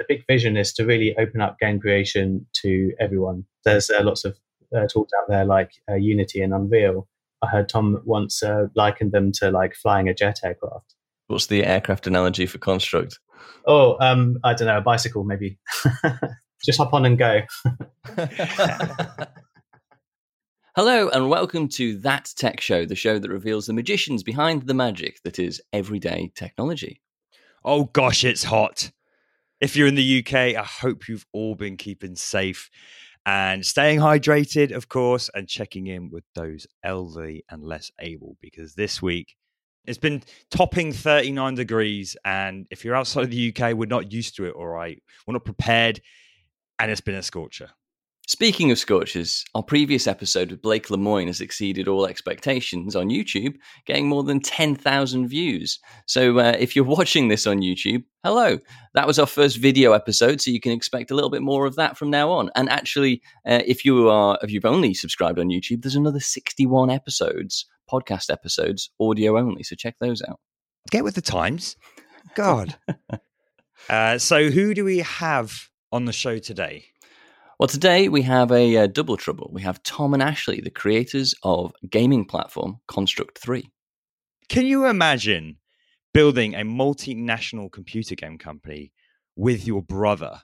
the big vision is to really open up game creation to everyone. There's uh, lots of uh, tools out there like uh, Unity and Unreal. I heard Tom once uh, likened them to like flying a jet aircraft. What's the aircraft analogy for Construct? Oh, um, I don't know, a bicycle maybe. Just hop on and go. Hello, and welcome to That Tech Show, the show that reveals the magicians behind the magic that is everyday technology. Oh gosh, it's hot. If you're in the UK, I hope you've all been keeping safe and staying hydrated, of course, and checking in with those elderly and less able because this week it's been topping 39 degrees. And if you're outside of the UK, we're not used to it, all right? We're not prepared, and it's been a scorcher. Speaking of scorches, our previous episode with Blake Lemoine has exceeded all expectations on YouTube, getting more than 10,000 views. So uh, if you're watching this on YouTube, hello. That was our first video episode, so you can expect a little bit more of that from now on. And actually, uh, if you are if you've only subscribed on YouTube, there's another 61 episodes, podcast episodes, audio only. So check those out. Get with the times. God. uh, so who do we have on the show today? Well, today we have a uh, double trouble. We have Tom and Ashley, the creators of gaming platform Construct 3. Can you imagine building a multinational computer game company with your brother?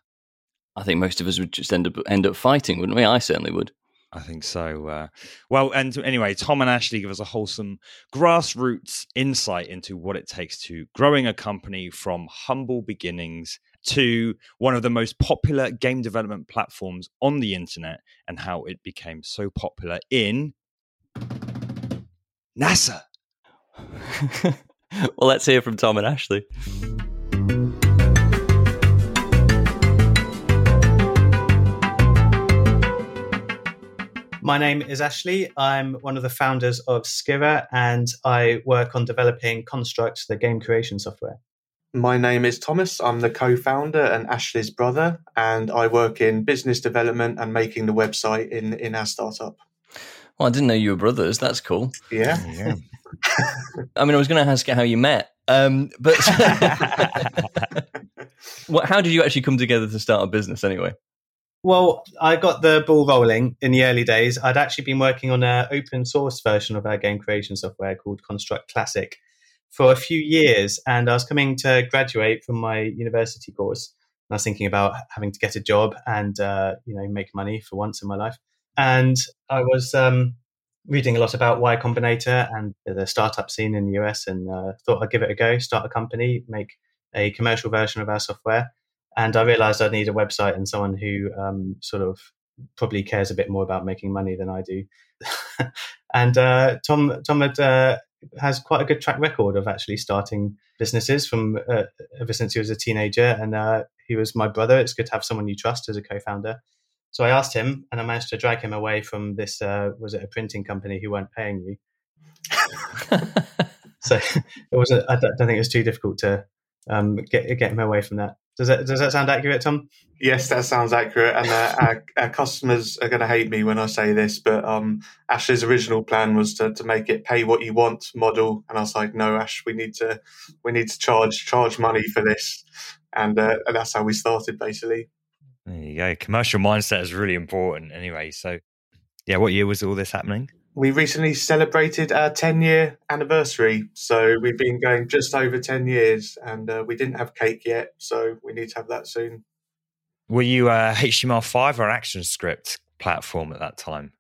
I think most of us would just end up end up fighting, wouldn't we? I certainly would. I think so. Uh, well, and anyway, Tom and Ashley give us a wholesome grassroots insight into what it takes to growing a company from humble beginnings to one of the most popular game development platforms on the internet and how it became so popular in NASA. well, let's hear from Tom and Ashley. My name is Ashley. I'm one of the founders of Scirra and I work on developing Construct, the game creation software. My name is Thomas. I'm the co founder and Ashley's brother, and I work in business development and making the website in, in our startup. Well, I didn't know you were brothers. That's cool. Yeah. yeah. I mean, I was going to ask you how you met, um, but what, how did you actually come together to start a business anyway? Well, I got the ball rolling in the early days. I'd actually been working on an open source version of our game creation software called Construct Classic for a few years, and I was coming to graduate from my university course. And I was thinking about having to get a job and uh, you know make money for once in my life. And I was um, reading a lot about Y Combinator and the startup scene in the US, and uh, thought I'd give it a go, start a company, make a commercial version of our software. And I realized I'd need a website and someone who um, sort of probably cares a bit more about making money than I do. and uh, Tom Tom had uh, has quite a good track record of actually starting businesses from uh, ever since he was a teenager, and uh, he was my brother. It's good to have someone you trust as a co-founder. So I asked him, and I managed to drag him away from this. Uh, was it a printing company who weren't paying you? so it wasn't. I don't think it was too difficult to um, get get him away from that. Does that does that sound accurate, Tom? Yes, that sounds accurate. And uh, our, our, customers are going to hate me when I say this, but um, Ash's original plan was to, to make it pay what you want model, and I was like, no, Ash, we need to we need to charge charge money for this, and, uh, and that's how we started basically. There you go. Commercial mindset is really important. Anyway, so yeah, what year was all this happening? We recently celebrated our 10 year anniversary. So we've been going just over 10 years and uh, we didn't have cake yet. So we need to have that soon. Were you a HTML5 or ActionScript platform at that time?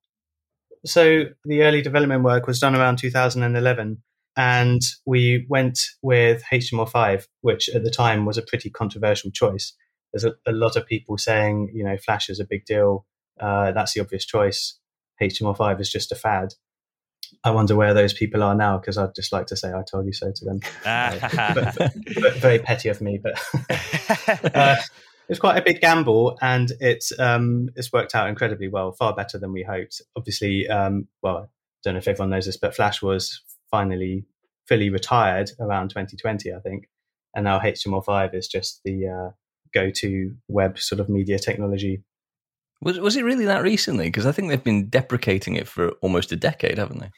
So the early development work was done around 2011. And we went with HTML5, which at the time was a pretty controversial choice. There's a, a lot of people saying, you know, Flash is a big deal. Uh, that's the obvious choice. HTML5 is just a fad. I wonder where those people are now because I'd just like to say I told you so to them. but, but, but very petty of me, but uh, it's quite a big gamble and it's um, it's worked out incredibly well, far better than we hoped. Obviously, um, well, I don't know if everyone knows this, but Flash was finally fully retired around 2020, I think, and now HTML5 is just the uh, go-to web sort of media technology was was it really that recently? Because I think they've been deprecating it for almost a decade, haven't they?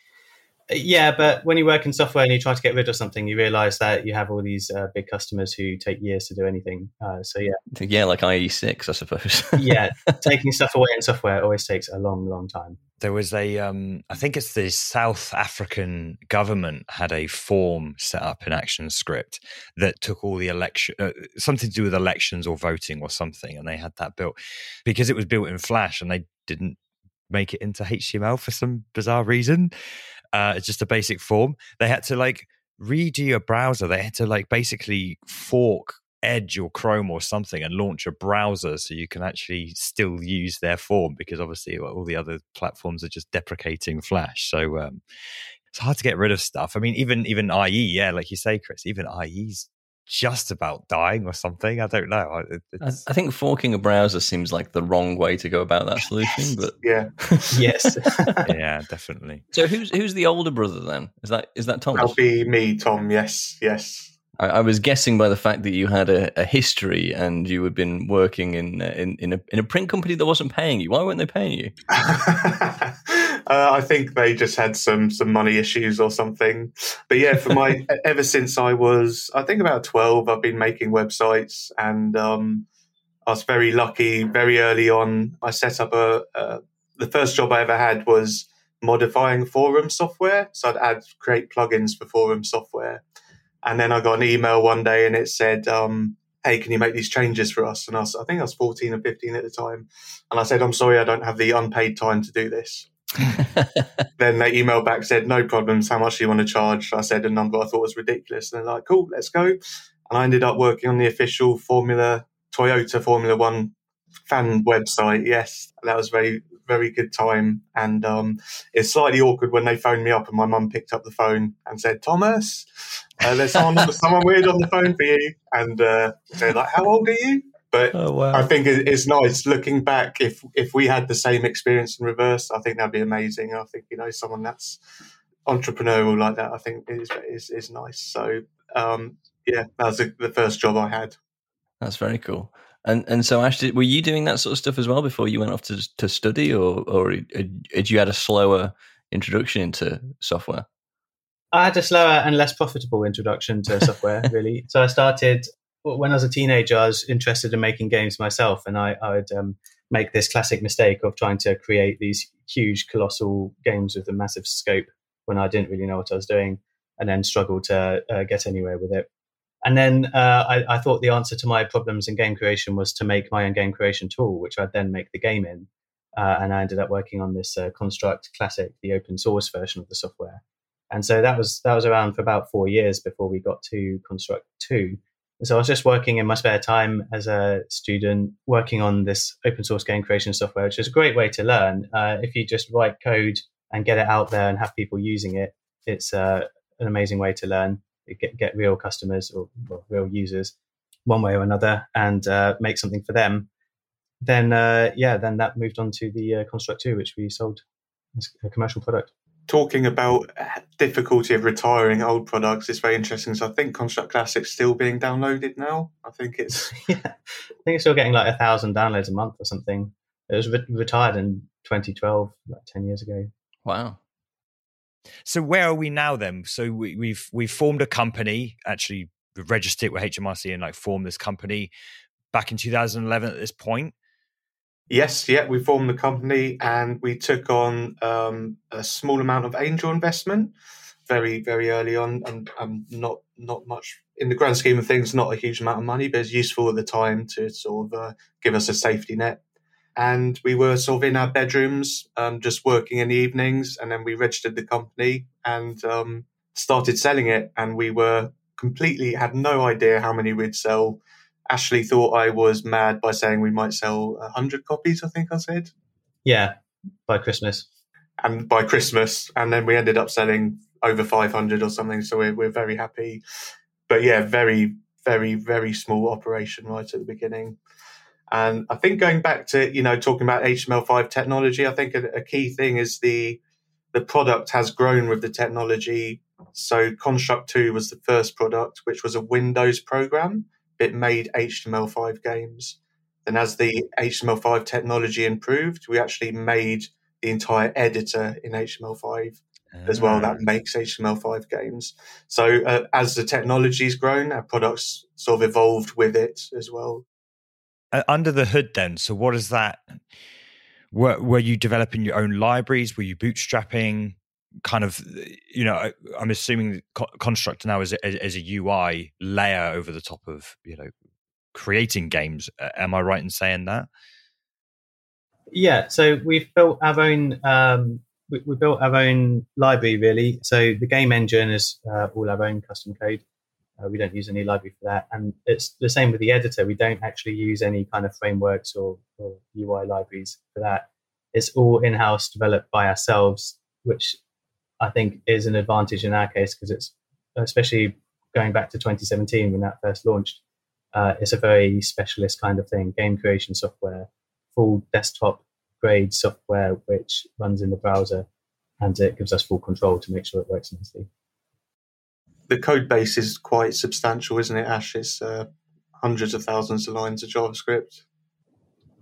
Yeah, but when you work in software and you try to get rid of something, you realize that you have all these uh, big customers who take years to do anything. Uh, so yeah, Yeah, like IE6, I suppose. yeah, taking stuff away in software always takes a long, long time. There was a, um, I think it's the South African government had a form set up in ActionScript that took all the election, uh, something to do with elections or voting or something, and they had that built because it was built in Flash and they didn't make it into HTML for some bizarre reason. Uh, it's just a basic form. They had to like redo a browser. They had to like basically fork Edge or Chrome or something and launch a browser so you can actually still use their form because obviously all the other platforms are just deprecating Flash. So um, it's hard to get rid of stuff. I mean, even even IE, yeah, like you say, Chris, even IE's just about dying or something. I don't know. I, I, think forking a browser seems like the wrong way to go about that solution. But yeah, yes, yeah, definitely. So who's who's the older brother then? Is that is that Tom? That'll be me, Tom. Yes, yes. I, I was guessing by the fact that you had a, a history and you had been working in uh, in in a, in a print company that wasn't paying you. Why weren't they paying you? Uh, I think they just had some some money issues or something. But yeah, for my ever since I was, I think about twelve, I've been making websites, and um, I was very lucky. Very early on, I set up a, a. The first job I ever had was modifying forum software. So I'd add create plugins for forum software, and then I got an email one day, and it said. Um, hey, can you make these changes for us? And I, was, I think I was 14 or 15 at the time. And I said, I'm sorry, I don't have the unpaid time to do this. then they emailed back said no problems. How much do you want to charge? I said a number i thought was ridiculous. And they're like cool let's go. And i ended up working on the official formula toyota formula one fan website. Yes that was very very good time. And um, it's slightly awkward when they phoned me up and my mum picked up the phone and said thomas uh, there's someone, someone weird on the phone for you. And uh, they're like how old are you but oh, wow. I think it's nice looking back. If if we had the same experience in reverse, I think that'd be amazing. I think you know someone that's entrepreneurial like that. I think is is, is nice. So um, yeah, that was the, the first job I had. That's very cool. And and so, Ash, were you doing that sort of stuff as well before you went off to to study, or or did you had a slower introduction into software? I had a slower and less profitable introduction to software, really. So I started when I was a teenager, I was interested in making games myself, and I, I would um, make this classic mistake of trying to create these huge, colossal games with a massive scope when I didn't really know what I was doing, and then struggle to uh, get anywhere with it. And then uh, I, I, thought the answer to my problems in game creation was to make my own game creation tool, which I'd then make the game in. Uh, and I ended up working on this uh, Construct Classic, the open source version of the software. And so that was that was around for about four years before we got to Construct Two, so I was just working in my spare time as a student, working on this open source game creation software, which is a great way to learn. Uh, if you just write code and get it out there and have people using it, it's uh, an amazing way to learn. Get, get real customers or, real users, one way or another, and uh, make something for them. Then, uh, yeah, then that moved on to the uh, Construct Two, which we sold as a commercial product talking about uh, difficulty of retiring old products is very interesting. So I think Construct Classic's still being downloaded now. I think it's yeah, I think it's still getting like a thousand downloads a month or something. It was re- retired in 2012, like 10 years ago. Wow. So where are we now then? So we, we've we've formed a company, actually registered it with HMRC and like formed this company back in 2011 at this point. Yes, yeah, we formed the company and we took on um, a small amount of angel investment very, very early on, and um, not not much in the grand scheme of things, not a huge amount of money, but it's useful at the time to sort of uh, give us a safety net. And we were sort of in our bedrooms, um, just working in the evenings, and then we registered the company and um, started selling it. And we were completely had no idea how many we'd sell Ashley thought I was mad by saying we might sell 100 copies, I think I said. Yeah, by Christmas. And by Christmas. And then we ended up selling over 500 or something. So we're, we're very happy. But yeah, very, very, very small operation right at the beginning. And I think going back to, you know, talking about HTML5 technology, I think a, a key thing is the the product has grown with the technology. So Construct 2 was the first product, which was a Windows program it made HTML5 games. And as the HTML5 technology improved, we actually made the entire editor in HTML5 as well that ah. makes HTML5 games. So uh, as the technology's grown, our products sort of evolved with it as well. Uh, under the hood, then, so what is that? Were, were you developing your own libraries? Were you bootstrapping? Kind of, you know, I'm assuming Construct now is a, as a UI layer over the top of you know creating games. Am I right in saying that? Yeah, so we've built our own um, we, we, built our own library really. So the game engine is uh, all our own custom code. Uh, we don't use any library for that, and it's the same with the editor. We don't actually use any kind of frameworks or, or UI libraries for that. It's all in-house developed by ourselves, which I think is an advantage in our case because it's especially going back to 2017 when that first launched. Uh, it's a very specialist kind of thing, game creation software, full desktop grade software which runs in the browser and it gives us full control to make sure it works nicely. The code base is quite substantial, isn't it, Ash? It's uh, hundreds of thousands of lines of JavaScript.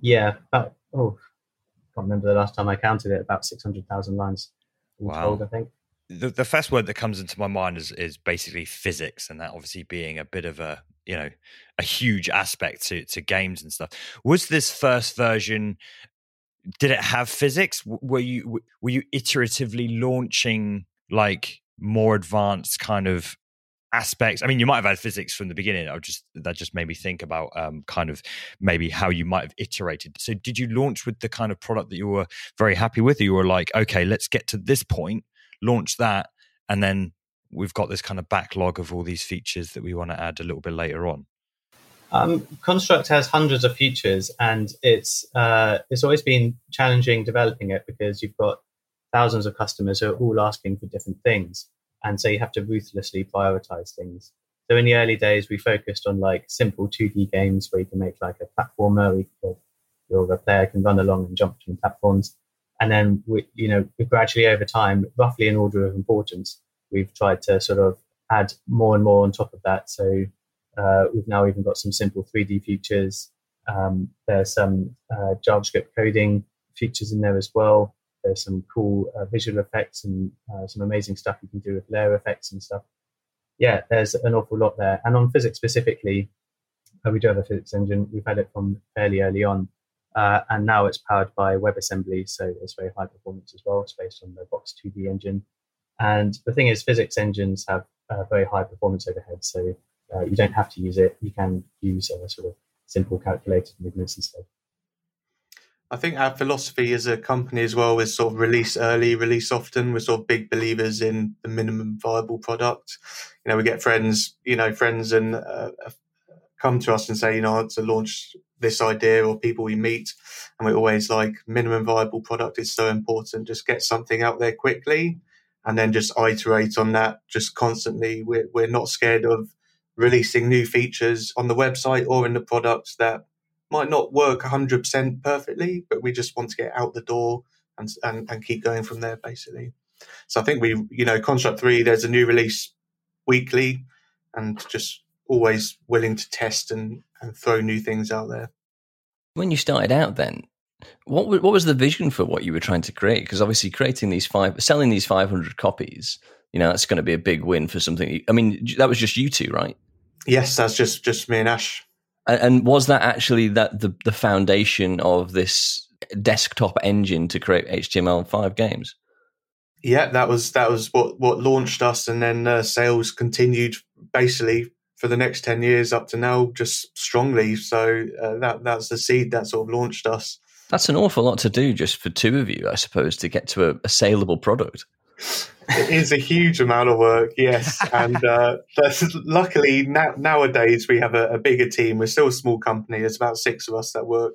Yeah, about, oh, I can't remember the last time I counted it, about 600,000 lines wow. Told, I think. The, the first word that comes into my mind is, is basically physics, and that obviously being a bit of a you know a huge aspect to to games and stuff. Was this first version did it have physics? Were you were you iteratively launching like more advanced kind of aspects? I mean, you might have had physics from the beginning. I just that just made me think about um, kind of maybe how you might have iterated. So, did you launch with the kind of product that you were very happy with? You were like, okay, let's get to this point, launch that, and then we've got this kind of backlog of all these features that we want to add a little bit later on. Um, Construct has hundreds of features, and it's uh, it's always been challenging developing it because you've got thousands of customers who are all asking for different things, and so you have to ruthlessly prioritize things. So in the early days, we focused on like simple 2D games where you can make like a platformer, where your player can run along and jump between platforms, and then we, you know, gradually over time, roughly in order of importance, we've tried to sort of add more and more on top of that. So uh, we've now even got some simple 3D features. Um, there's some uh, JavaScript coding features in there as well. There's some cool uh, visual effects and uh, some amazing stuff you can do with layer effects and stuff. Yeah, there's an awful lot there. And on physics specifically, uh, we do have a physics engine. We've had it from fairly early on. Uh, and now it's powered by WebAssembly, so it's very high performance as well. It's based on the Box 2D engine. And the thing is, physics engines have very high performance overhead. So uh, you don't have to use it. You can use a sort of simple calculated movements instead. I think our philosophy as a company as well is sort of release early, release often. We're sort of big believers in the minimum viable product. You know, we get friends, you know, friends and uh, come to us and say, you know, to launch this idea or people we meet. And we're always like, minimum viable product is so important. Just get something out there quickly and then just iterate on that just constantly. We're, we're not scared of releasing new features on the website or in the products that might not work 100% perfectly, but we just want to get out the door and, and, and keep going from there, basically. So I think we, you know, Construct 3, there's a new release weekly and just always willing to test and, and throw new things out there. When you started out, then, what what was the vision for what you were trying to create? Because obviously, creating these five, selling these five hundred copies, you know, that's going to be a big win for something. I mean, that was just you two, right? Yes, that's just just me and Ash. And was that actually that the the foundation of this desktop engine to create HTML5 games? Yeah, that was that was what what launched us, and then uh, sales continued basically for the next ten years up to now, just strongly. So uh, that that's the seed that sort of launched us. That's an awful lot to do just for two of you, I suppose, to get to a, a saleable product it is a huge amount of work, yes. And uh, luckily now, nowadays we have a, a, bigger team. We're still a small company. There's about six of us that work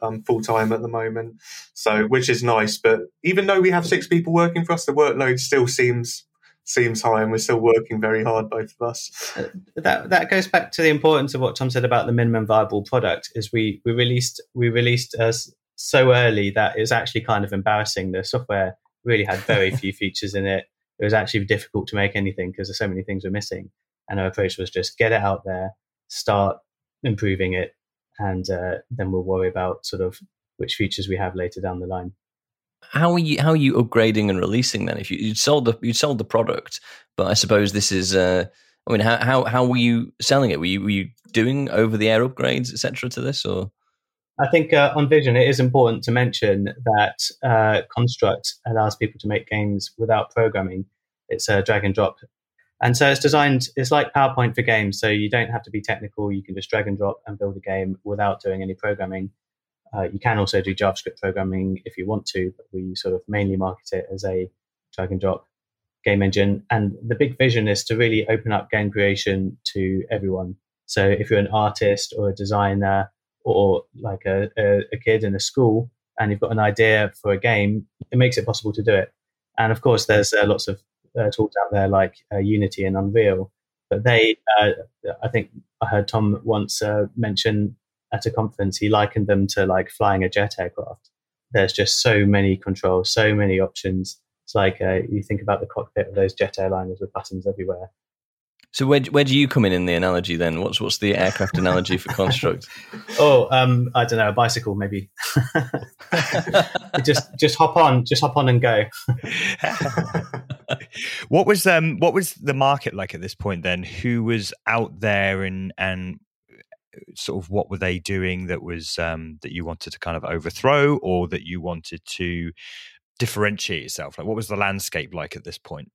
um, full time at the moment, so which is nice. But even though we have six people working for us, the workload still seems seems high, and we're still working very hard, both of us. Uh, that that goes back to the importance of what Tom said about the minimum viable product. Is we we released we released us uh, so early that it was actually kind of embarrassing. The software really had very few features in it. It was actually difficult to make anything because there's so many things were missing. And our approach was just get it out there, start improving it, and uh, then we'll worry about sort of which features we have later down the line. How are you? How are you upgrading and releasing then? If you you sold the you sold the product, but I suppose this is. Uh, I mean, how how how were you selling it? Were you were you doing over the air upgrades, etc. to this, or? I think uh, on Vision, it is important to mention that uh, Construct allows people to make games without programming. It's a drag and drop. And so it's designed, it's like PowerPoint for games. So you don't have to be technical. You can just drag and drop and build a game without doing any programming. Uh, you can also do JavaScript programming if you want to, but we sort of mainly market it as a drag and drop game engine. And the big vision is to really open up game creation to everyone. So if you're an artist or a designer or like a, a, a kid in a school and you've got an idea for a game, it makes it possible to do it. And of course, there's uh, lots of uh, tools out there like uh, Unity and Unreal, but they, uh, I think I heard Tom once uh, mention at a conference, he likened them to like flying a jet aircraft. There's just so many controls, so many options. It's like uh, you think about the cockpit of those jet airliners with buttons everywhere. So where where do you come in in the analogy then? What's what's the aircraft analogy for construct? oh, um, I don't know, a bicycle maybe. just just hop on, just hop on and go. what was um what was the market like at this point then? Who was out there and and sort of what were they doing that was um that you wanted to kind of overthrow or that you wanted to differentiate yourself? Like what was the landscape like at this point?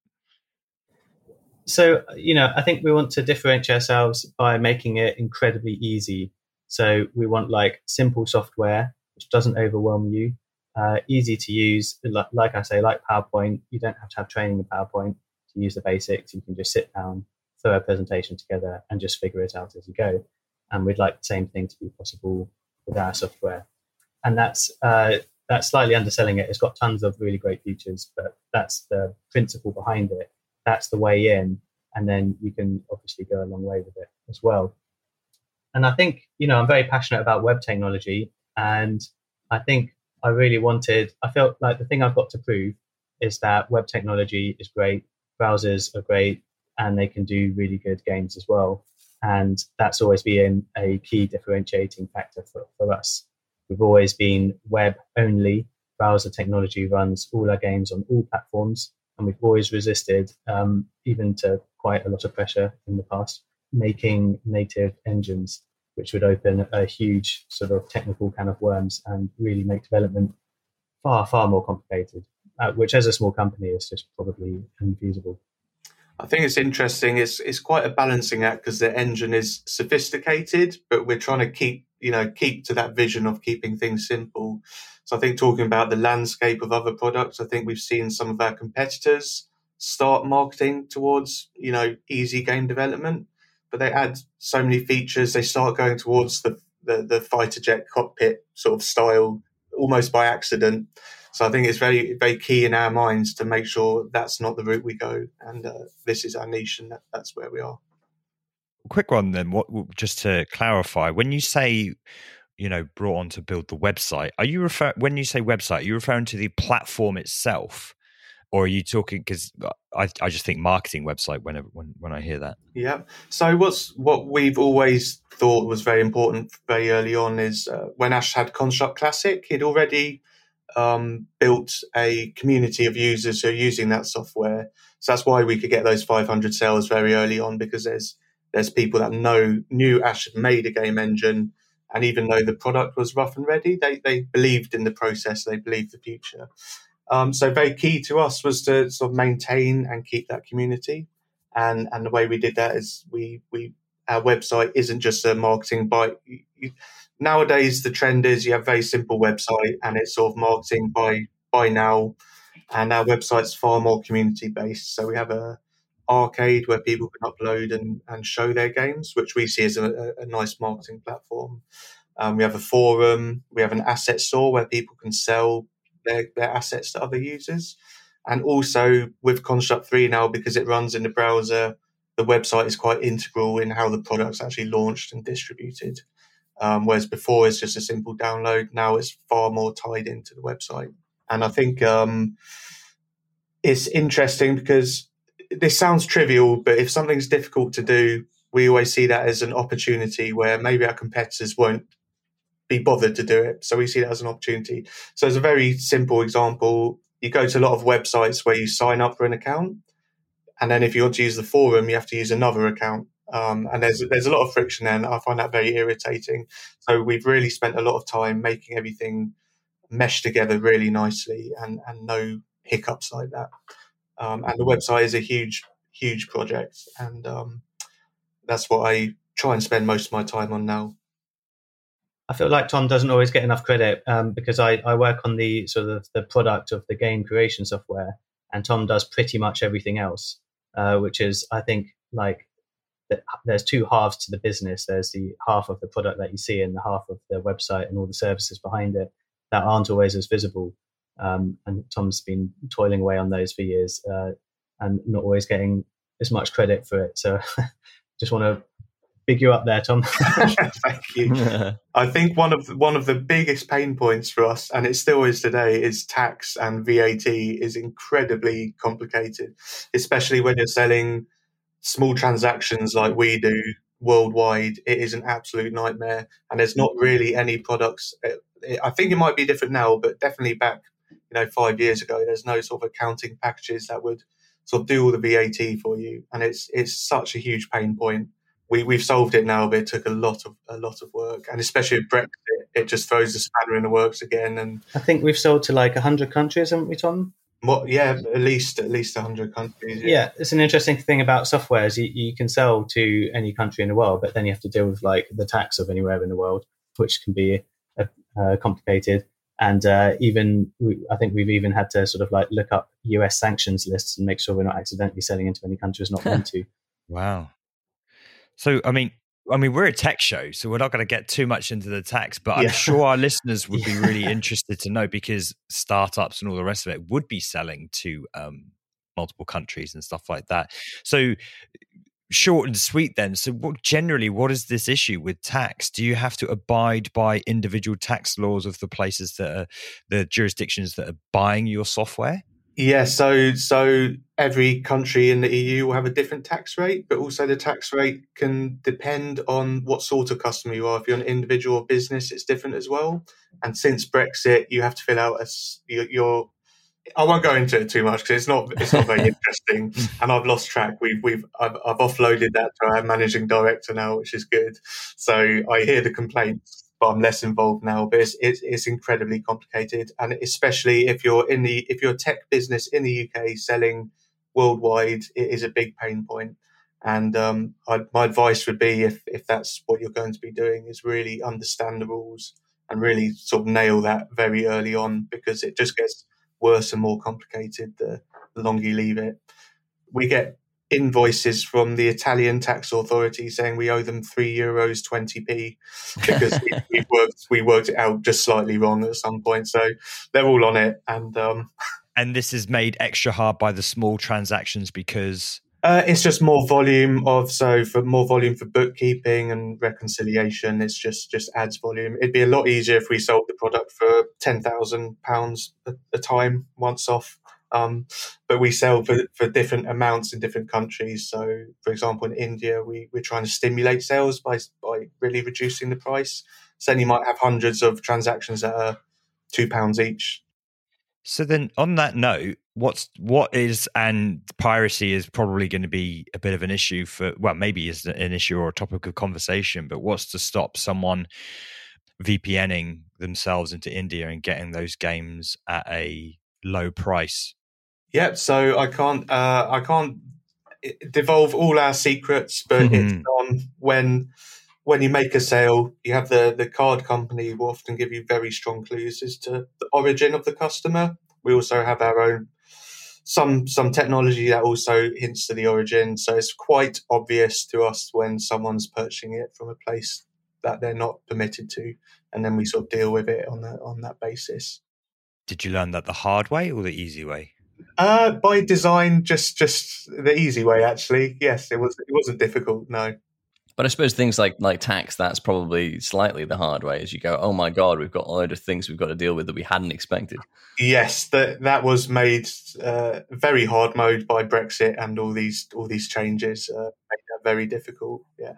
So you know i think we want to differentiate ourselves by making it incredibly easy. So we want like simple software which doesn't overwhelm you uh, easy to use. Like, like i say like powerpoint you don't have to have training in powerpoint to use the basics. You can just sit down throw a presentation together and just figure it out as you go. And we'd like the same thing to be possible with our software. And that's uh, that's slightly underselling it. It's got tons of really great features but that's the principle behind it that's the way in, and then you can obviously go a long way with it as well. And I think, you know, I'm very passionate about web technology, and I think I really wanted, I felt like the thing I've got to prove is that web technology is great, browsers are great, and they can do really good games as well. And that's always been a key differentiating factor for, for us. We've always been web only. Browser technology runs all our games on all platforms and we've always resisted, um, even to quite a lot of pressure in the past, making native engines, which would open a huge sort of technical can of worms and really make development far, far more complicated, uh, which as a small company is just probably infeasible. I think it's interesting. It's it's quite a balancing act because the engine is sophisticated, but we're trying to keep you know keep to that vision of keeping things simple. So I think talking about the landscape of other products, I think we've seen some of our competitors start marketing towards, you know, easy game development, but they add so many features. They start going towards the, the, the fighter jet cockpit sort of style almost by accident. So I think it's very, very key in our minds to make sure that's not the route we go. And uh, this is our niche and that, that's where we are. Quick one then, what just to clarify, when you say you know brought on to build the website are you refer when you say website are you referring to the platform itself? Or are you talking because I, I just think marketing website whenever when, when i hear that. Yeah so what's what we've always thought was very important very early on is uh, when ash had construct classic he'd already um, built a community of users who are using that software. So that's why we could get those 500 sales very early on because there's there's people that know knew ash had made a game engine and even though the product was rough and ready, they, they believed in the process, they believed the future. Um, so very key to us was to sort of maintain and keep that community. And and the way we did that is we we our website isn't just a marketing by nowadays the trend is you have a very simple website and it's sort of marketing by by now and our website's far more community based so we have a arcade where people can upload and, and show their games, which we see as a, a nice marketing platform. Um, we have a forum, we have an asset store where people can sell their, their assets to other users. And also with Construct 3 now, because it runs in the browser, the website is quite integral in how the product's actually launched and distributed. Um, whereas before it's just a simple download, now it's far more tied into the website. And I think um, it's interesting because this sounds trivial, but if something's difficult to do, we always see that as an opportunity where maybe our competitors won't be bothered to do it. So we see that as an opportunity. So as a very simple example, you go to a lot of websites where you sign up for an account, and then if you want to use the forum, you have to use another account. Um, and there's there's a lot of friction there, and I find that very irritating. So we've really spent a lot of time making everything mesh together really nicely, and and no hiccups like that. Um, and the website is a huge huge project, and um, that's what I try and spend most of my time on now. I feel like Tom doesn't always get enough credit um, because I, I work on the sort of the product of the game creation software, and Tom does pretty much everything else, uh, which is I think like there's two halves to the business. There's the half of the product that you see, and the half of the website and all the services behind it that aren't always as visible. Um, and Tom's been toiling away on those for years uh, and not always getting as much credit for it. So just want to big you up there, Tom. Thank you. I think one of the, one of the biggest pain points for us, and it still is today, is tax and VAT is incredibly complicated, especially when you're selling small transactions like we do worldwide. It is an absolute nightmare, and there's not really any products. I think it might be different now, but definitely back, you know, five years ago, there's no sort of accounting packages that would sort of do all the VAT for you, and it's it's such a huge pain point we we've solved it now, but it took a lot of a lot of work, and especially with Brexit, it just throws the spanner in the works again. And I think we've sold to like hundred countries, haven't we, Tom? What, yeah, at least at least hundred countries. Yeah. yeah. it's an interesting thing about software is you, you can sell to any country in the world, but then you have to deal with like the tax of anywhere in the world, which can be uh, uh, complicated. And uh, even we, I think we've even had to sort of like look up US sanctions lists and make sure we're not accidentally selling into any countries not meant to. Wow. So, I mean, I mean, we're a tech show, so we're not going to get too much into the tax, but I'm yeah. sure our listeners would be really interested to know because startups and all the rest of it would be selling to um, multiple countries and stuff like that. So, short and sweet then. So, what, generally, what is this issue with tax? Do you have to abide by individual tax laws of the places that are the jurisdictions that are buying your software? Yeah, so so every country in the EU will have a different tax rate, but also the tax rate can depend on what sort of customer you are. If you're an individual or business, it's different as well. And since Brexit, you have to fill out a your. I won't go into it too much because it's not it's not very interesting, and I've lost track. We've we've I've, I've offloaded that to our managing director now, which is good. So I hear the complaints but I'm less involved now. But it's, it's, it's, incredibly complicated, and especially if you're in the if you're a tech business in the UK selling worldwide, it is a big pain point. And um, I, my advice would be, if if that's what you're going to be doing, is really understand the rules and really sort of nail that very early on, because it just gets worse and more complicated the, the longer you leave it. We get invoices from the Italian tax authority saying we owe them three euros twenty p because we, we, worked we worked it out just slightly wrong at some point. So they're all on it, and um, and this is made extra hard by the small transactions because. Uh, it's just more volume of so for more volume for bookkeeping and reconciliation. It's just just adds volume. It'd be a lot easier if we sold the product for ten thousand pounds a time once off um, but we sell for, for different amounts in different countries. So, for example, in India, we, we're trying to stimulate sales by, by really reducing the price. So then you might have hundreds of transactions that are two pounds each. So then, on that note, what's what is and piracy is probably going to be a bit of an issue for well, maybe is an issue or a topic of conversation. But what's to stop someone VPNing themselves into India and getting those games at a low price yeah, so I can't uh, I can't devolve all our secrets, but mm-hmm. it's on when when you make a sale, you have the the card company will often give you very strong clues as to the origin of the customer. We also have our own some some technology that also hints to the origin, so it's quite obvious to us when someone's purchasing it from a place that they're not permitted to, and then we sort of deal with it on that on that basis. Did you learn that the hard way or the easy way? Uh, by design, just just the easy way. Actually, yes, it was. It wasn't difficult. No. But I suppose things like like tax, that's probably slightly the hard way as you go, oh my God, we've got a load of things we've got to deal with that we hadn't expected. Yes, that that was made uh, very hard mode by Brexit and all these all these changes uh, made that very difficult. Yeah.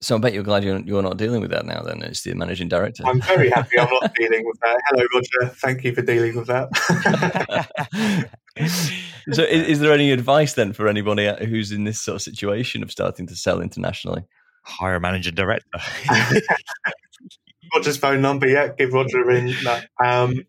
So I bet you're glad you're, you're not dealing with that now. Then it's the managing director. I'm very happy I'm not dealing with that. Hello, Roger. Thank you for dealing with that. so, is, is, there any advice then for anybody who's in this sort of situation of starting to sell internationally? Hire a managing director. Roger's phone number, yeah. Give Roger a ring. No. Um,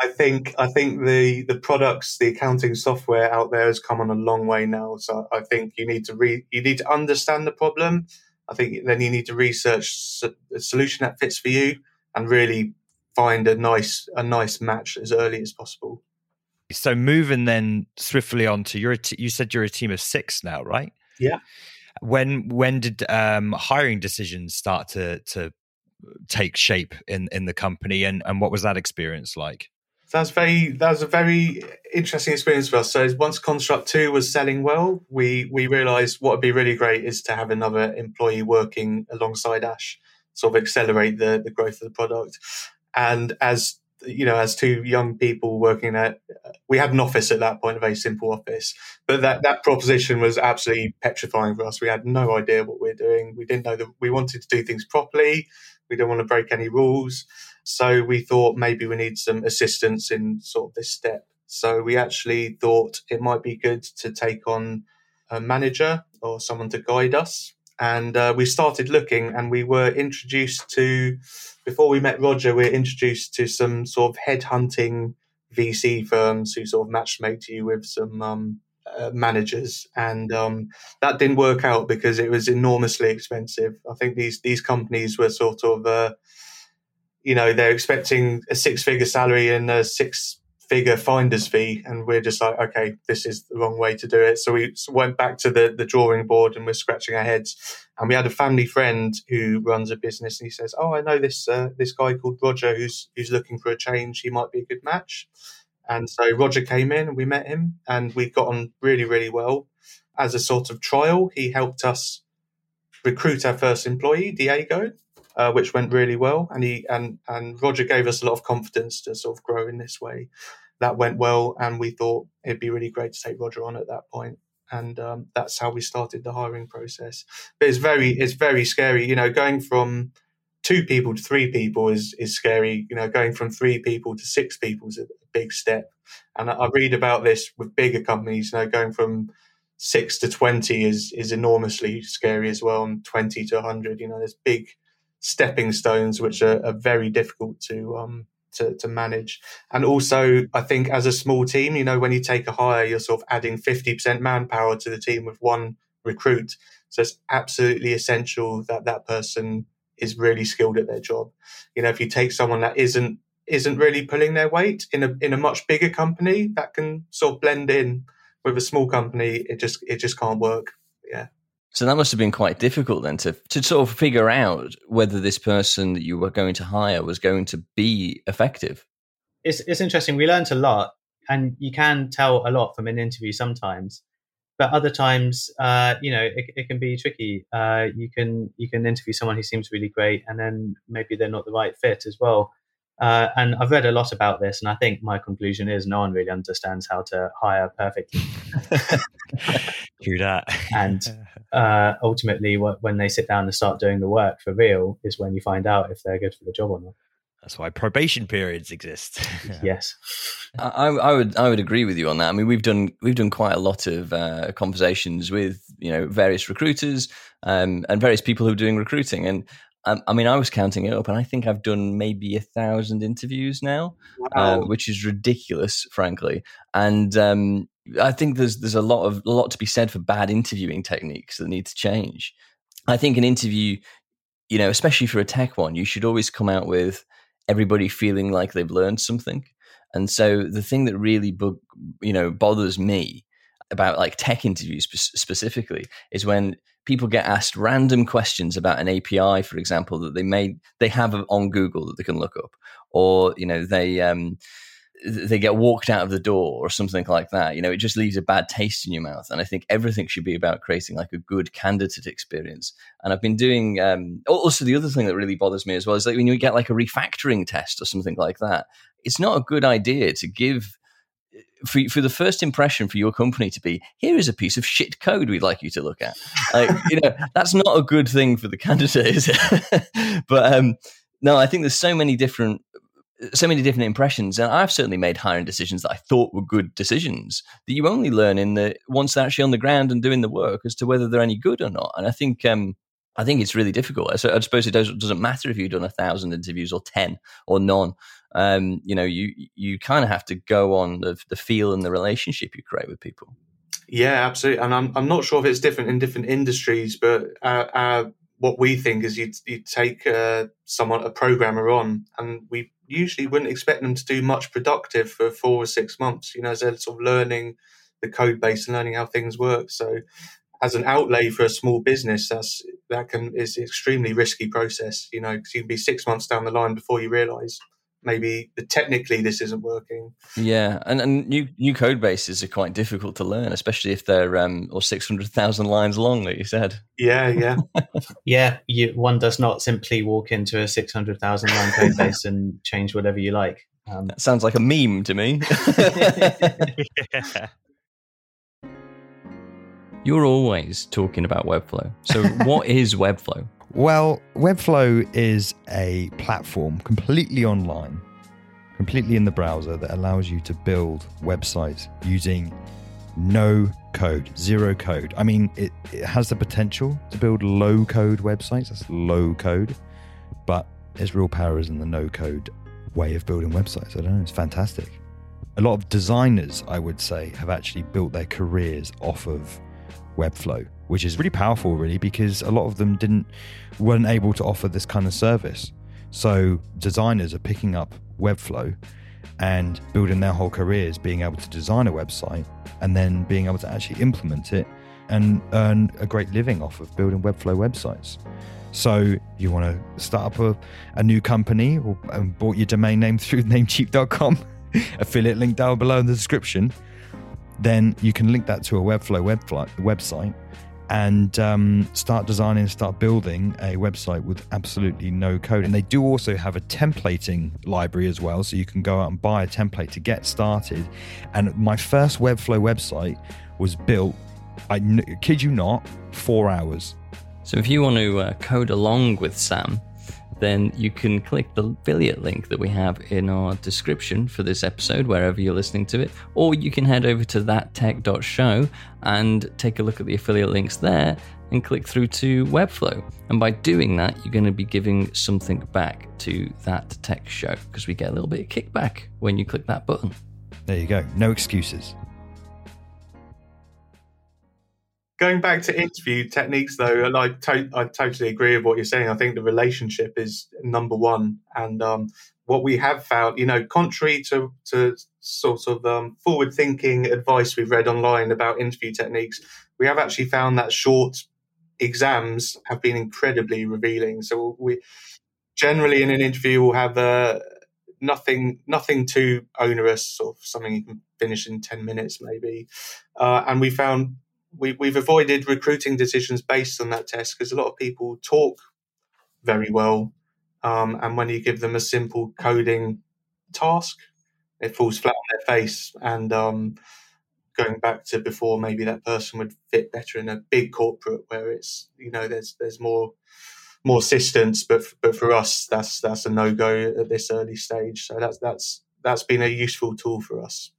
I think I think the the products, the accounting software out there has come on a long way now. So I think you need to re, you need to understand the problem. I think then you need to research a solution that fits for you and really find a nice a nice match as early as possible. So moving then swiftly on to your you said you're a team of six now, right? Yeah. When when did um, hiring decisions start to to take shape in in the company, and and what was that experience like? That's very that was a very interesting experience for us. So once Construct Two was selling well, we we realised what would be really great is to have another employee working alongside Ash, sort of accelerate the the growth of the product. And as you know, as two young people working at, we had an office at that point, a very simple office, but that, that proposition was absolutely petrifying for us. We had no idea what we are doing. We didn't know that we wanted to do things properly. We didn't want to break any rules. So we thought maybe we need some assistance in sort of this step. So we actually thought it might be good to take on a manager or someone to guide us. And uh, we started looking and we were introduced to, before we met Roger, we were introduced to some sort of headhunting VC firms who sort of matchmake you with some um, uh, managers, and um, that didn't work out because it was enormously expensive. I think these these companies were sort of, uh, you know, they're expecting a six figure salary and a six figure finder's fee, and we're just like, okay, this is the wrong way to do it. So we went back to the the drawing board and we're scratching our heads. And we had a family friend who runs a business, and he says, "Oh, I know this uh, this guy called Roger who's who's looking for a change. He might be a good match." And so Roger came in and we met him and we got on really, really well. As a sort of trial, he helped us recruit our first employee, Diego, uh, which went really well. And he and and Roger gave us a lot of confidence to sort of grow in this way. That went well, and we thought it'd be really great to take Roger on at that point. And um, that's how we started the hiring process. But it's very it's very scary, you know, going from two people to three people is is scary. You know, going from three people to six people is a big step. And I read about this with bigger companies. You know, going from six to twenty is is enormously scary as well, and twenty to hundred. You know, there's big stepping stones which are, are very difficult to um to, to manage. And also, I think as a small team, you know, when you take a hire, you're sort of adding fifty percent manpower to the team with one recruit. So it's absolutely essential that that person is really skilled at their job. You know, if you take someone that isn't isn't really pulling their weight in a in a much bigger company that can sort of blend in with a small company, it just it just can't work. So that must have been quite difficult then to to sort of figure out whether this person that you were going to hire was going to be effective. It's it's interesting. We learned a lot, and you can tell a lot from an interview sometimes but other times, uh, you know, it, it, can be tricky. Uh, you can you can interview someone who seems really great, and then maybe they're not the right fit as well. Uh, and I've read a lot about this, and I think my conclusion is no one really understands how to hire perfectly. Hear that. and uh, ultimately, when they sit down and start doing the work for real, is when you find out if they're good for the job or not. That's why probation periods exist. yes, I, I, would I would agree with you on that. I mean, we've done we've done quite a lot of uh, conversations with you know various recruiters um, and various people who are doing recruiting, and um, I mean, I was counting it up, and I think I've done maybe a thousand interviews now, uh, wow. uh, which is ridiculous, frankly. And um, I think there's there's a lot of a lot to be said for bad interviewing techniques that need to change. I think an interview, you know, especially for a tech one, you should always come out with everybody feeling like they've learned something. And so the thing that really, bu- you know, bothers me about like tech interviews specifically is when people get asked random questions about an API, for example, that they may they have on Google that they can look up, or you know they um, they get walked out of the door or something like that. You know, it just leaves a bad taste in your mouth. And I think everything should be about creating like a good candidate experience. And I've been doing um, also the other thing that really bothers me as well is like when you get like a refactoring test or something like that, it's not a good idea to give for, for the first impression for your company to be here is a piece of shit code we'd like you to look at like you know that's not a good thing for the candidate is it but um no i think there's so many different so many different impressions and i've certainly made hiring decisions that i thought were good decisions that you only learn in the once they're actually on the ground and doing the work as to whether they're any good or not and i think um I think it's really difficult. So I suppose it doesn't, doesn't matter if you've done a thousand interviews or ten or none. Um, you know, you you kind of have to go on the, the feel and the relationship you create with people. Yeah, absolutely. And I'm I'm not sure if it's different in different industries, but uh, uh, what we think is you you take uh, someone a programmer on, and we usually wouldn't expect them to do much productive for four or six months. You know, as they're sort of learning the code base and learning how things work. So as an outlay for a small business, that's that can is an extremely risky process. You know, because you can be six months down the line before you realise maybe the, technically this isn't working. Yeah, and, and new new code bases are quite difficult to learn, especially if they're um, or six hundred thousand lines long, like you said. Yeah, yeah, yeah. You, one does not simply walk into a six hundred thousand line code base and change whatever you like. Um, that sounds like a meme to me. yeah. You're always talking about Webflow. So, what is Webflow? Well, Webflow is a platform completely online, completely in the browser that allows you to build websites using no code, zero code. I mean, it, it has the potential to build low code websites. That's low code, but its real power is in the no code way of building websites. I don't know. It's fantastic. A lot of designers, I would say, have actually built their careers off of Webflow, which is really powerful, really, because a lot of them didn't weren't able to offer this kind of service. So designers are picking up Webflow and building their whole careers, being able to design a website and then being able to actually implement it and earn a great living off of building Webflow websites. So you want to start up a, a new company or and bought your domain name through namecheap.com, affiliate link down below in the description then you can link that to a Webflow website and um, start designing, start building a website with absolutely no code. And they do also have a templating library as well, so you can go out and buy a template to get started. And my first Webflow website was built, I kid you not, four hours. So if you want to uh, code along with Sam, then you can click the affiliate link that we have in our description for this episode, wherever you're listening to it, or you can head over to thattech.show and take a look at the affiliate links there and click through to Webflow. And by doing that, you're going to be giving something back to that tech show because we get a little bit of kickback when you click that button. There you go. No excuses. Going back to interview techniques though and I, to- I totally agree with what you're saying. I think the relationship is number one. And um, what we have found you know contrary to, to sort of um, forward thinking advice we've read online about interview techniques we have actually found that short exams have been incredibly revealing. So we generally in an interview we'll have uh, nothing nothing too onerous or something you can finish in 10 minutes maybe. Uh, and we found we, we've avoided recruiting decisions based on that test because a lot of people talk very well. Um, and when you give them a simple coding task, it falls flat on their face. And um, going back to before, maybe that person would fit better in a big corporate where it's you know there's there's more more assistance. But but for us, that's that's a no go at this early stage. So that's that's that's been a useful tool for us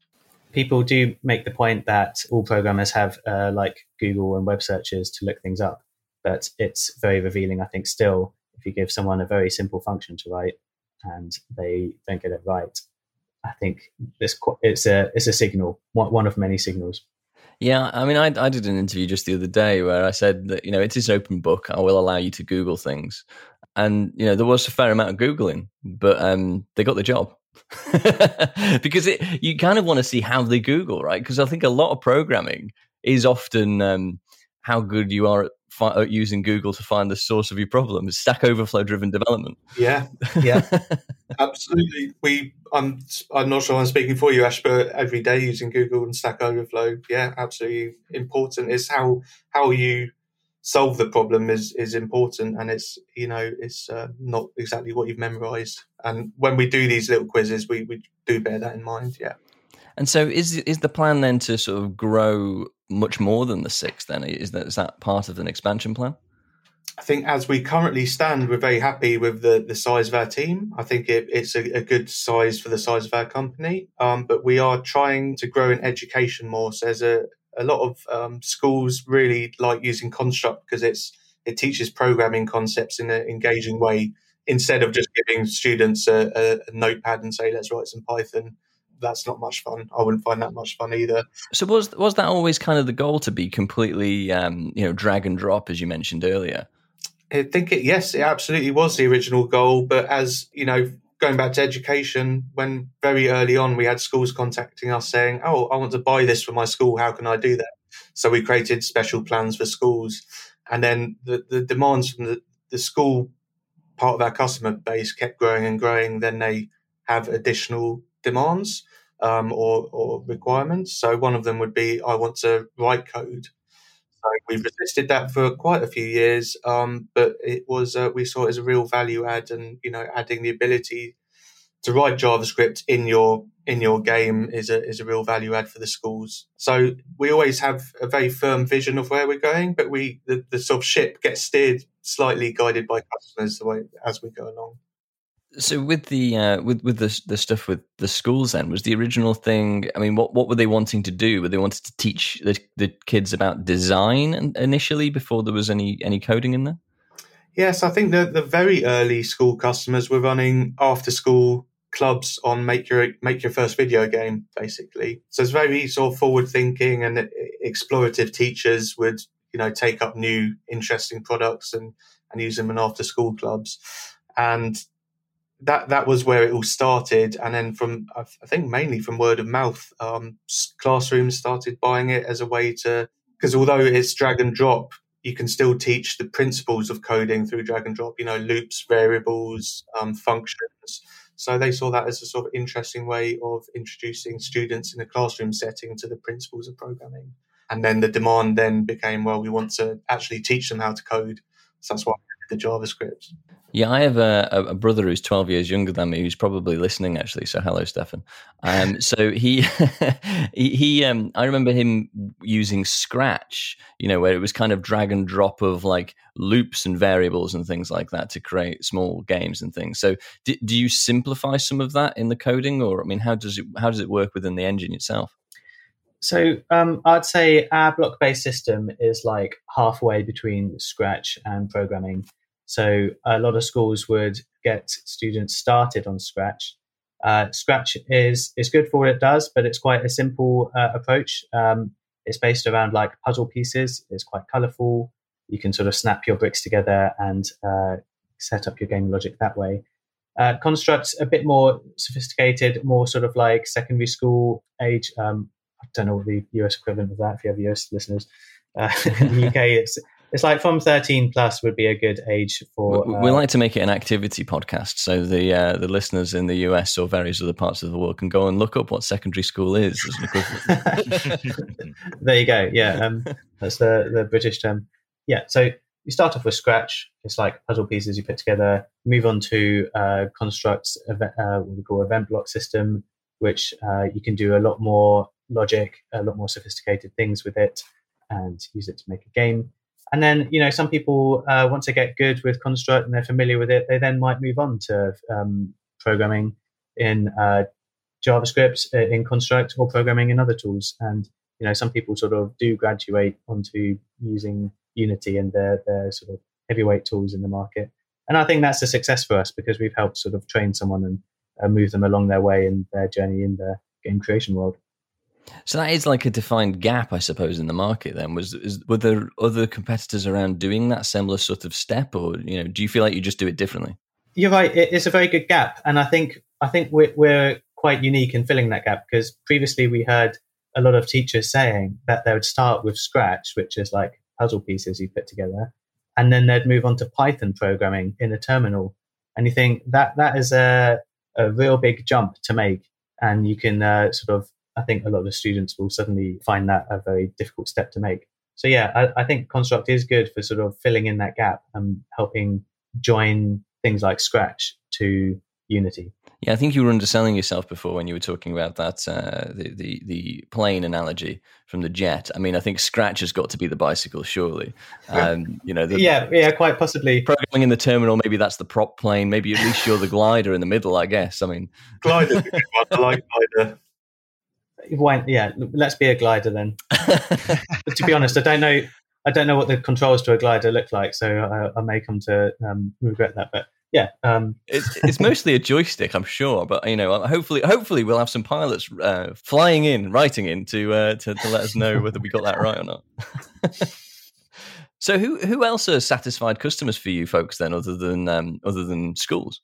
people do make the point that all programmers have uh, like Google and web searches to look things up, but it's very revealing, I think, still, if you give someone a very simple function to write and they don't get it right. I think it's it's a it's a signal, one of many signals. Yeah, I mean, I, I did an interview just the other day where I said that you know it is open book. I will allow you to Google things, and you know there was a fair amount of googling, but um, they got the job. because it, you kind of want to see how they Google, right? Because I think a lot of programming is often um, how good you are at, fi- at, using Google to find the source of your problem. It's Stack Overflow driven development. Yeah, yeah, absolutely. We, I'm, I'm not sure I'm speaking for you, Ash, but every day using Google and Stack Overflow, yeah, absolutely important. Is how how you solve the problem is is important and it's you know it's uh, not exactly what you've memorized and when we do these little quizzes we, we do bear that in mind yeah And so, is is the plan then to sort of grow much more than the six? Then is that is that part of an expansion plan? I think as we currently stand, we're very happy with the, the size of our team. I think it, it's a, a, good size for the size of our company. Um, but we are trying to grow in education more. So there's a, a lot of um, schools really like using Construct because it's it teaches programming concepts in an engaging way instead of just giving students a, a, a notepad and say let's write some Python that's not much fun. I wouldn't find that much fun either. So was was that always kind of the goal to be completely um, you know drag and drop as you mentioned earlier? I think it, yes, it absolutely was the original goal. But as you know, going back to education, when very early on we had schools contacting us saying, "Oh, I want to buy this for my school. How can I do that?" So we created special plans for schools, and then the, the demands from the, the school part of our customer base kept growing and growing. Then they have additional demands um, or, or requirements. So one of them would be, "I want to write code." So we resisted that for quite a few years, um, but it was uh, we saw it as a real value add, and you know, adding the ability to write JavaScript in your in your game is a is a real value add for the schools. So we always have a very firm vision of where we're going, but we the, the sort of ship gets steered slightly guided by customers the way as we go along. So with the uh, with with the the stuff with the schools, then was the original thing. I mean, what what were they wanting to do? Were they wanted to teach the the kids about design initially before there was any any coding in there? Yes, I think the the very early school customers were running after school clubs on make your make your first video game, basically. So it's very sort of forward thinking and explorative teachers would you know take up new interesting products and and use them in after school clubs and that that was where it all started, and then from I think mainly from word of mouth, um, classrooms started buying it as a way to because although it's drag and drop, you can still teach the principles of coding through drag and drop. You know, loops, variables, um, functions. So they saw that as a sort of interesting way of introducing students in a classroom setting to the principles of programming. And then the demand then became, well, we want to actually teach them how to code. So that's why the JavaScript. Yeah, I have a, a, brother who's 12 years younger than me who's probably listening actually. So hello, Stefan. Um, so he, he, he um, I remember him using Scratch, you know, where it was kind of drag and drop of like loops and variables and things like that to create small games and things. So do, do you simplify some of that in the coding or, I mean, how does it, how does it work within the engine itself? So um, I'd say our block-based system is like halfway between Scratch and programming. So a lot of schools would get students started on Scratch. Uh, Scratch is is good for what it does, but it's quite a simple uh, approach. Um, it's based around like puzzle pieces. It's quite colourful. You can sort of snap your bricks together and uh, set up your game logic that way. Uh, Construct's a bit more sophisticated, more sort of like secondary school age. Um, I don't know what the US equivalent of that. If you have US listeners, uh, in the UK, it's it's like from 13 plus would be a good age for. Uh, we like to make it an activity podcast, so the uh, the listeners in the US or various other parts of the world can go and look up what secondary school is. there you go. Yeah, um, that's the the British term. Yeah, so you start off with Scratch. It's like puzzle pieces you put together. Move on to uh, Construct's, event, uh, what we call event block system, which uh, you can do a lot more logic, a lot more sophisticated things with it, and use it to make a game. And then, you know, some people, uh, once they get good with Construct and they're familiar with it, they then might move on to um, programming in uh, JavaScript, uh, in Construct, or programming in other tools. And, you know, some people sort of do graduate onto using Unity and their, their sort of heavyweight tools in the market. And I think that's a success for us because we've helped sort of train someone and uh, move them along their way in their journey in the game creation world. So that is like a defined gap, I suppose, in the market. Then was were there other competitors around doing that similar sort of step, or you know, do you feel like you just do it differently? You're right. It's a very good gap, and I think I think we're, we're quite unique in filling that gap because previously we heard a lot of teachers saying that they would start with Scratch, which is like puzzle pieces you put together, and then they'd move on to Python programming in a terminal. And you think that that is a a real big jump to make, and you can uh, sort of I think a lot of the students will suddenly find that a very difficult step to make. So yeah, I, I think Construct is good for sort of filling in that gap and helping join things like Scratch to Unity. Yeah, I think you were underselling yourself before when you were talking about that uh, the, the the plane analogy from the jet. I mean, I think Scratch has got to be the bicycle, surely. Um, you know, the, yeah, yeah, quite possibly. Programming in the terminal, maybe that's the prop plane. Maybe at least you're the glider in the middle. I guess. I mean, glider. I like glider. Why, yeah, let's be a glider then. to be honest, I don't know. I don't know what the controls to a glider look like, so I, I may come to um, regret that. But yeah, um. it's, it's mostly a joystick, I'm sure. But you know, hopefully, hopefully, we'll have some pilots uh, flying in, writing in to, uh, to to let us know whether we got that right or not. so, who who else are satisfied customers for you folks then, other than um, other than schools?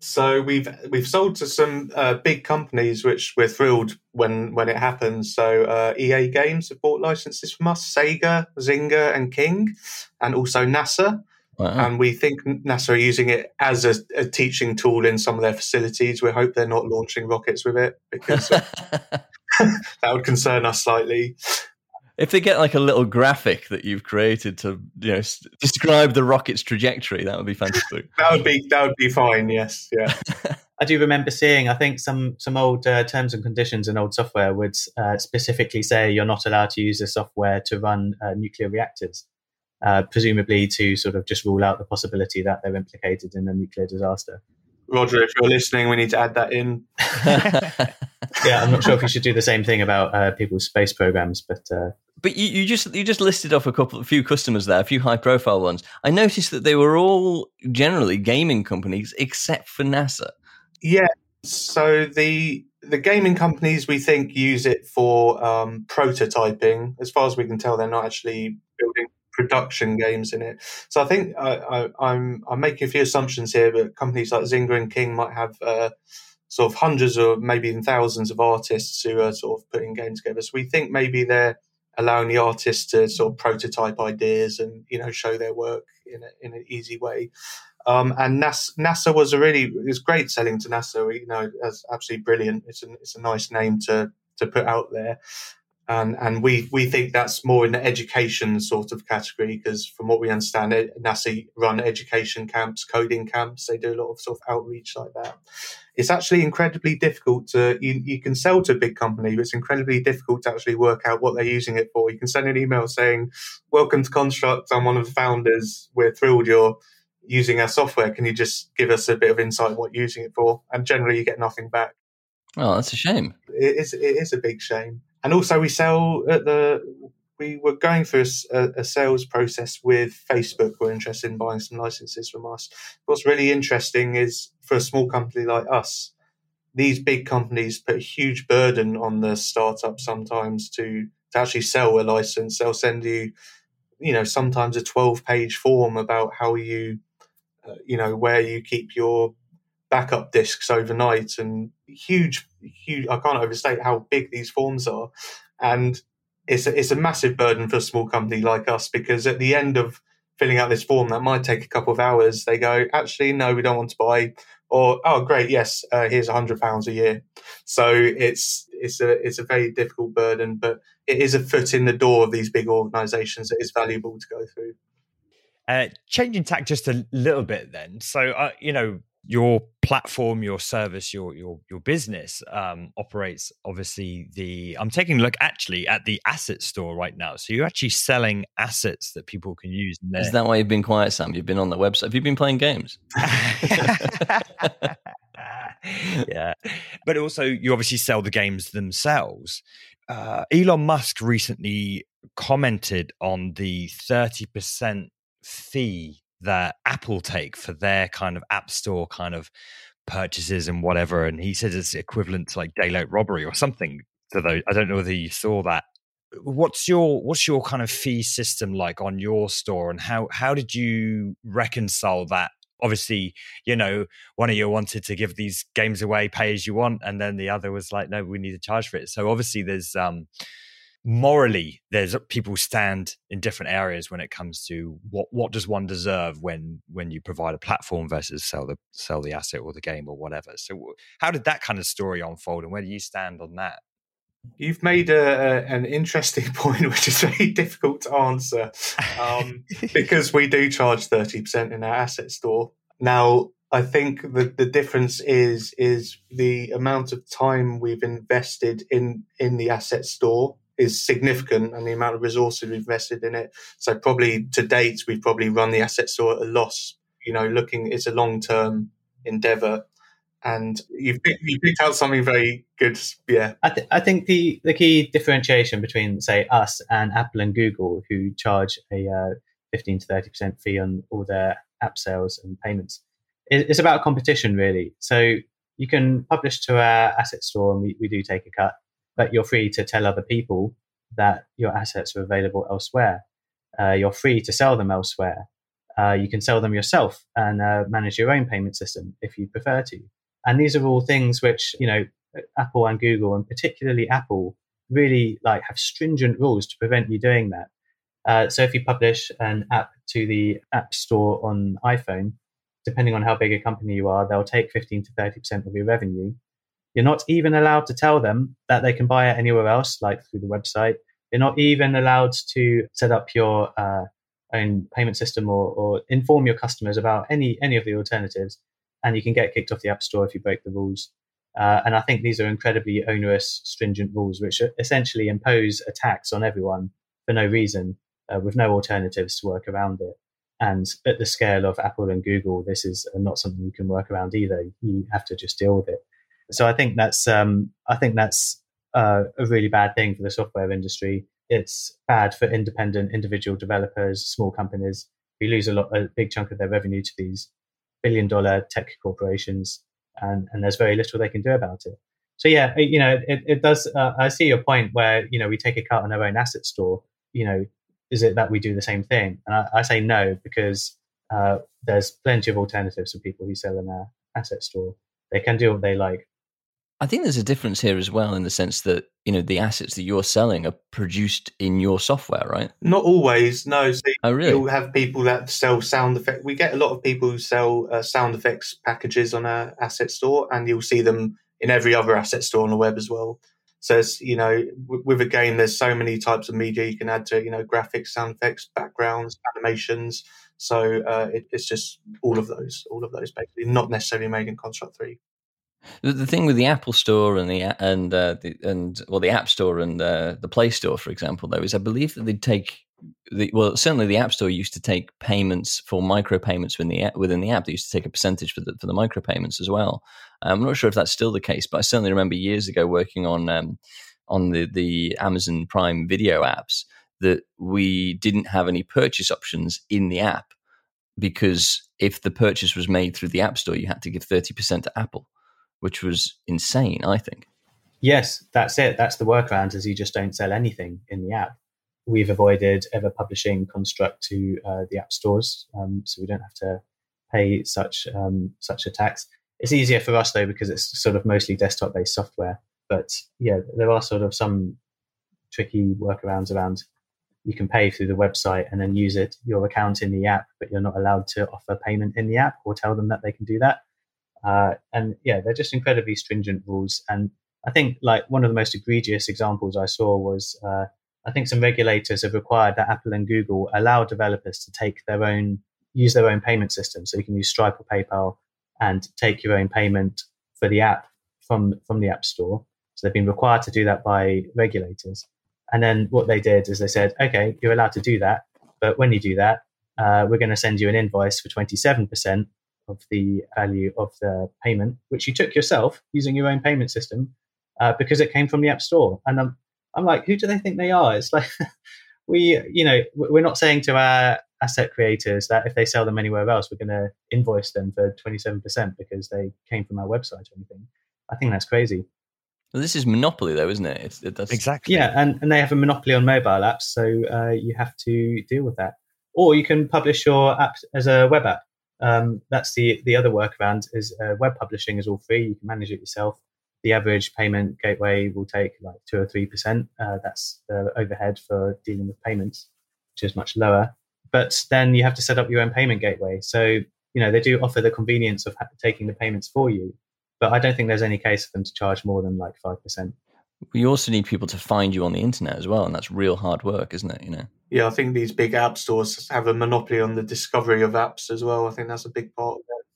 So we've we've sold to some uh, big companies, which we're thrilled when when it happens. So uh, EA Games have bought licenses from us, Sega, Zynga, and King, and also NASA. Wow. And we think NASA are using it as a, a, teaching tool in some of their facilities. We hope they're not launching rockets with it because uh, that would concern us slightly. If they get like a little graphic that you've created to you know describe the rocket's trajectory, that would be fantastic. that would be that would be fine. Yes, yeah. I do remember seeing. I think some some old uh, terms and conditions in old software would uh, specifically say you're not allowed to use the software to run uh, nuclear reactors uh, presumably to sort of just rule out the possibility that they're implicated in a nuclear disaster. Roger, if you're listening, we need to add that in. yeah, I'm not sure if we should do the same thing about uh, people's space programs, but uh, but you, you, just you just listed off a couple, a few customers there, a few high profile ones. I noticed that they were all generally gaming companies, except for NASA. Yeah, so the the gaming companies we think use it for um, prototyping. As far as we can tell, they're not actually building production games in it. So I think I, am I'm, I'm making a few assumptions here, but companies like Zynga and King might have uh, sort of hundreds or maybe even thousands of artists who are sort of putting games together. So we think maybe they're allowing the artists to sort of prototype ideas and you know show their work in a, in an easy way. Um, and NASA, NASA, was a really it was great selling to NASA. You know, it's absolutely brilliant. It's a it's a nice name to to put out there and and we we think that's more in the education sort of category because from what we understand, eh, NASA run education camps, coding camps. They do a lot of sort of outreach like that. It's actually incredibly difficult to you, you can sell to a big company, but it's incredibly difficult to actually work out what they're using it for. You can send an email saying, "Welcome to Construct. I'm one of the founders. We're thrilled you're." Using our software, can you just give us a bit of insight what you're using it for? And generally, you get nothing back. Oh, that's a shame. It is. It is a big shame and also we sell at the we were going through a, a, sales process with Facebook. We're interested in buying some licenses from us. What's really interesting is for a small company like us, these big companies put a huge burden on the startup sometimes to to actually sell a license. They'll send you, you know, sometimes a twelve page form about how you, uh, you know, where you keep your backup disks overnight and huge, huge. I can't overstate how big these forms are, and it's a, it's a massive burden for a small company like us because at the end of filling out this form that might take a couple of hours, they go, actually, no, we don't want to buy, or oh, great, yes, uh, here's a hundred pounds a year. So it's it's a it's a very difficult burden, but it is a foot in the door of these big organisations that is valuable to go through. Uh, changing tack just a little bit, then. So, uh, you know, your platform, your service, your your your business um, operates obviously the. I'm taking a look actually at the asset store right now. So you're actually selling assets that people can use. Is that why you've been quiet, Sam? You've been on the website. Have you been playing games? yeah, but also you obviously sell the games themselves. Uh, Elon Musk recently commented on the thirty percent fee that Apple take for their kind of app store kind of purchases and whatever. And he says it's equivalent to like daylight robbery or something to those. I don't know whether you saw that. What's your what's your kind of fee system like on your store, and how how did you reconcile that? Obviously, you know, one of you wanted to give these games away, pay as you want, and then the other was like, no, we need to charge for it. So obviously, there's um, morally there's people stand in different areas when it comes to what what does one deserve when when you provide a platform versus sell the sell the asset or the game or whatever. So how did that kind of story unfold and where do you stand on that? You've made a, a, an interesting point, which is very difficult to answer, um, because we do charge thirty percent in our asset store. Now, I think the, the difference is is the amount of time we've invested in in the asset store is significant and the amount of resources we've invested in it. So probably to date we've probably run the asset store at a loss. You know, looking it's a long term endeavor and you've picked, you picked out something very good. Yeah, I, th- I think the the key differentiation between say us and Apple and Google, who charge a uh, fifteen to thirty percent fee on all their app sales and payments, is about competition really. So you can publish to our asset store, and we, we do take a cut, but you're free to tell other people that your assets are available elsewhere. Uh, you're free to sell them elsewhere. Uh, you can sell them yourself and uh, manage your own payment system if you prefer to. And these are all things which, you know, Apple and Google, and particularly Apple, really like have stringent rules to prevent you doing that. Uh, so if you publish an app to the App Store on iPhone, depending on how big a company you are, they'll take 15 to 30% of your revenue. You're not even allowed to tell them that they can buy it anywhere else, like through the website. You're not even allowed to set up your uh, own payment system or, or inform your customers about any any of the alternatives and you can get kicked off the App Store if you break the rules. Uh, and I think these are incredibly onerous, stringent rules, which essentially impose a tax on everyone for no reason, uh, with no alternatives to work around it. And at the scale of Apple and Google, this is not something you can work around either. You have to just deal with it. So I think that's um, I think that's uh, a really bad thing for the software industry. It's bad for independent individual developers, small companies who lose a lot, a big chunk of their revenue to these billion dollar tech corporations, and, and there's very little they can do about it. So yeah, you know, it, it does. Uh, I see your point where you know we take a cut on our own asset store. You know, is it that we do the same thing? And I, I say no because uh, there's plenty of alternatives for people who sell in their asset store. They can do what they like. I think there's a difference here as well in the sense that you know the assets that you're selling are produced in your software, right? Not always. No. So oh, really? You'll have people that sell sound effect. We get a lot of people who sell uh, sound effects packages on our asset store, and you'll see them in every other asset store on the web as well. So it's, you know, w- with a game, there's so many types of media you can add to it. You know, graphics, sound effects, backgrounds, animations. So uh, it, it's just all of those, all of those basically, not necessarily made in Construct Three. The, the thing with the Apple Store and the and uh, the, and well the App Store and uh, the Play Store, for example, though, is I believe that they take the well certainly the App Store used to take payments for micropayments within the within the app. They used to take a percentage for the for the micropayments as well. I'm not sure if that's still the case, but I certainly remember years ago working on um, on the the Amazon Prime Video apps that we didn't have any purchase options in the app because if the purchase was made through the App Store, you had to give thirty percent to Apple which was insane, I think. Yes, that's it. That's the workaround is you just don't sell anything in the app. We've avoided ever publishing Construct to uh, the app stores, um, so we don't have to pay such um, such a tax. It's easier for us though because it's sort of mostly desktop based software. But yeah, there are sort of some tricky workarounds around. You can pay through the website and then use it your account in the app, but you're not allowed to offer payment in the app or tell them that they can do that. Uh, and yeah, they're just incredibly stringent rules. And I think like one of the most egregious examples I saw was uh, I think some regulators have required that Apple and Google allow developers to take their own use their own payment system. So you can use Stripe or PayPal and take your own payment for the app from from the App Store. So they've been required to do that by regulators. And then what they did is they said, okay, you're allowed to do that, but when you do that, uh, we're going to send you an invoice for 27% of the value of the payment, which you took yourself using your own payment system uh, because it came from the App Store. And I'm, I'm like, who do they think they are? It's like, we, you know, we're not saying to our asset creators that if they sell them anywhere else, we're going to invoice them for 27% because they came from our website or anything. I think that's crazy. Well, this is monopoly, though, isn't it? It's, it exactly. Yeah, and, and they have a monopoly on mobile apps, so uh, you have to deal with that. Or you can publish your app as a web app. Um, that's the the other workaround is uh, web publishing is all free. You can manage it yourself. The average payment gateway will take like two or three percent. Uh, that's the overhead for dealing with payments, which is much lower. But then you have to set up your own payment gateway. So you know they do offer the convenience of taking the payments for you, but I don't think there's any case for them to charge more than like five percent. We also need people to find you on the internet as well, and that's real hard work, isn't it? You know. Yeah, I think these big app stores have a monopoly on the discovery of apps as well. I think that's a big part of it.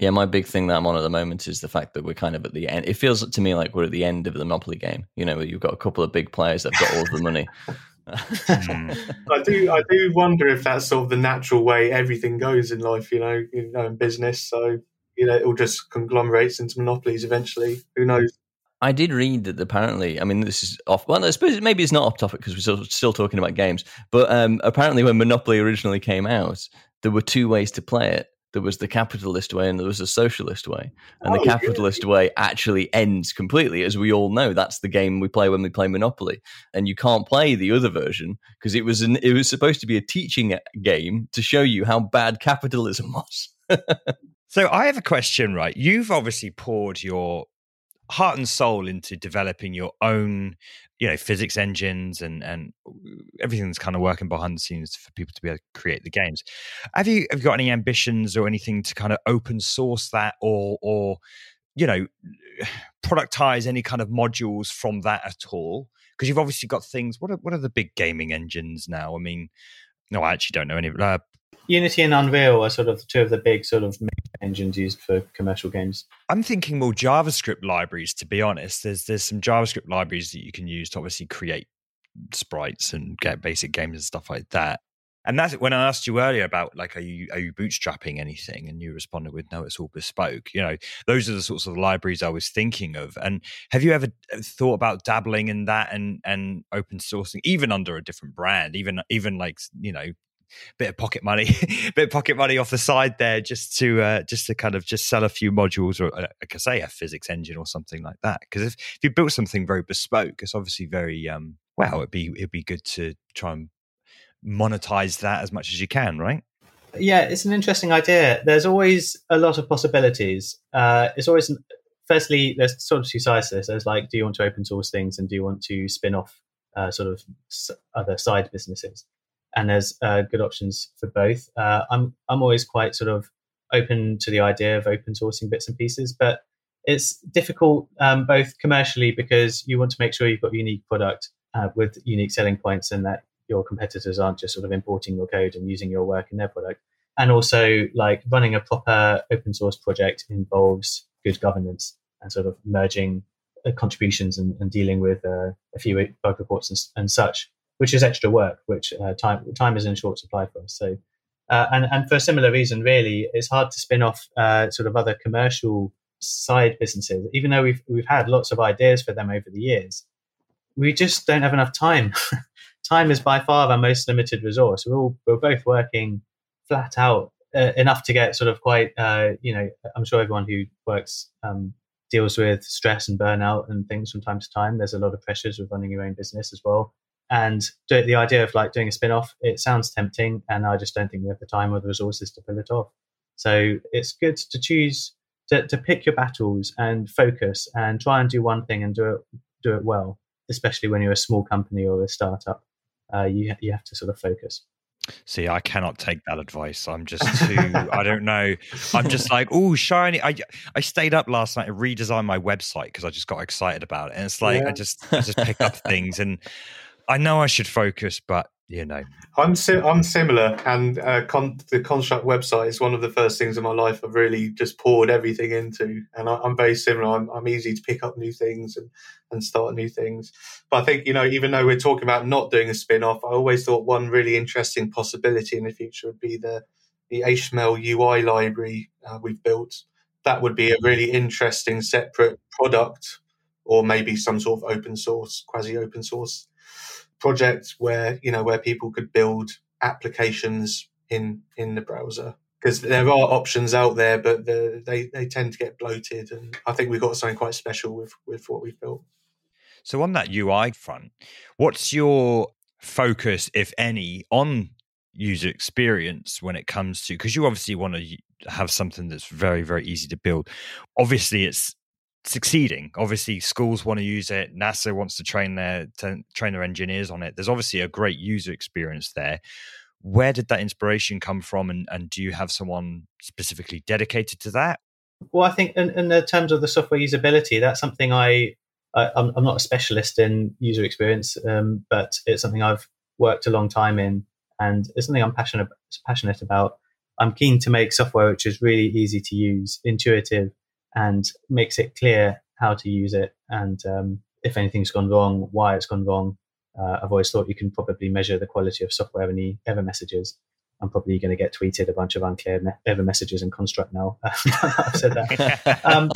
Yeah, my big thing that I'm on at the moment is the fact that we're kind of at the end. It feels to me like we're at the end of the Monopoly game. You know, you've got a couple of big players that've got all the money. Hmm. I do, I do wonder if that's sort of the natural way everything goes in life. You know, you know, in business. So you know, it all just conglomerates into monopolies eventually. Who knows? I did read that apparently, I mean, this is off. Well, I suppose maybe it's not off topic because we're still, talking about games. But um, apparently, when Monopoly originally came out, there were two ways to play it. There was the capitalist way and there was the socialist way. And oh, the capitalist really? way actually ends completely, as we all know. That's the game we play when we play Monopoly. And you can't play the other version because it was an, it was supposed to be a teaching game to show you how bad capitalism was. so I have a question, right? You've obviously poured your heart and soul into developing your own you know physics engines and and everything's kind of working behind the scenes for people to be able to create the games. Have you have you got any ambitions or anything to kind of open source that or or you know productize any kind of modules from that at all? Because you've obviously got things what are what are the big gaming engines now? I mean no i actually don't know any uh, Unity and Unreal are sort of two of the big sort of engines used for commercial games. I'm thinking more JavaScript libraries. To be honest, there's there's some JavaScript libraries that you can use to obviously create sprites and get basic games and stuff like that. And that's when I asked you earlier about like, are you are you bootstrapping anything? And you responded with, no, it's all bespoke. You know, those are the sorts of libraries I was thinking of. And have you ever uh, thought about dabbling in that and and open sourcing, even under a different brand, even even like you know bit of pocket money, bit of pocket money off the side there, just to uh, just to kind of just sell a few modules, or uh, like I say, a physics engine or something like that. Because if, if you built something very bespoke, it's obviously very um, well. It'd be it'd be good to try and monetize that as much as you can, right? Yeah, it's an interesting idea. There's always a lot of possibilities. Uh, it's always firstly, there's sort of two sides to this. There's like, do you want to open source things, and do you want to spin off uh, sort of other side businesses? And there's uh, good options for both. Uh, I'm I'm always quite sort of open to the idea of open sourcing bits and pieces, but it's difficult um, both commercially because you want to make sure you've got a unique product uh, with unique selling points and that your competitors aren't just sort of importing your code and using your work in their product. And also, like running a proper open source project involves good governance and sort of merging uh, contributions and, and dealing with uh, a few bug reports and, and such which is extra work, which uh, time time is in short supply for us. So, uh, and and for a similar reason, really, it's hard to spin off uh, sort of other commercial side businesses, even though we've we've had lots of ideas for them over the years. We just don't have enough time. time is by far our most limited resource. We're all we're both working flat out uh, enough to get sort of quite uh, you know. I'm sure everyone who works um, deals with stress and burnout and things from time to time. There's a lot of pressures with running your own business as well. And do, the idea of like doing a spin off, it sounds tempting, and I just don't think we have the time or the resources to pull it off. So it's good to choose to, to pick your battles and focus and try and do one thing and do it do it well. Especially when you're a small company or a startup, uh, you you have to sort of focus. See, I cannot take that advice. I'm just too. I don't know. I'm just like, oh, shiny. I I stayed up last night and redesigned my website because I just got excited about it. And it's like yeah. I just I just pick up things and I know I should focus, but you know, I'm si- I'm similar, and uh, con- the construct website is one of the first things in my life I've really just poured everything into, and I, am very similar. I'm, I'm easy to pick up new things and and start new things. But I think you know, even though we're talking about not doing a spin off, I always thought one really interesting possibility in the future would be the the HTML UI library uh, we've built. That would be a really interesting separate product, or maybe some sort of open source, quasi open source project where you know where people could build applications in in the browser because there are options out there, but the, they they tend to get bloated, and I think we've got something quite special with with what we've built. So on that UI front, what's your focus, if any, on user experience when it comes to because you obviously want to have something that's very very easy to build. Obviously, it's succeeding. Obviously, schools want to use it. NASA wants to train their to train their engineers on it. There's obviously a great user experience there. Where did that inspiration come from, and, and do you have someone specifically dedicated to that? Well, I think in, in terms of the software usability, that's something I, I am not a specialist in user experience, um, but it's something I've worked a long time in, and it's something I'm passionate passionate about. I'm keen to make software which is really easy to use, intuitive, and makes it clear how to use it. And um, if anything's gone wrong, why it's gone wrong. Uh, I've always thought you can probably measure the quality of software in the ever messages. I'm probably going to get tweeted a bunch of unclear me- ever messages in construct now. I've said that. um,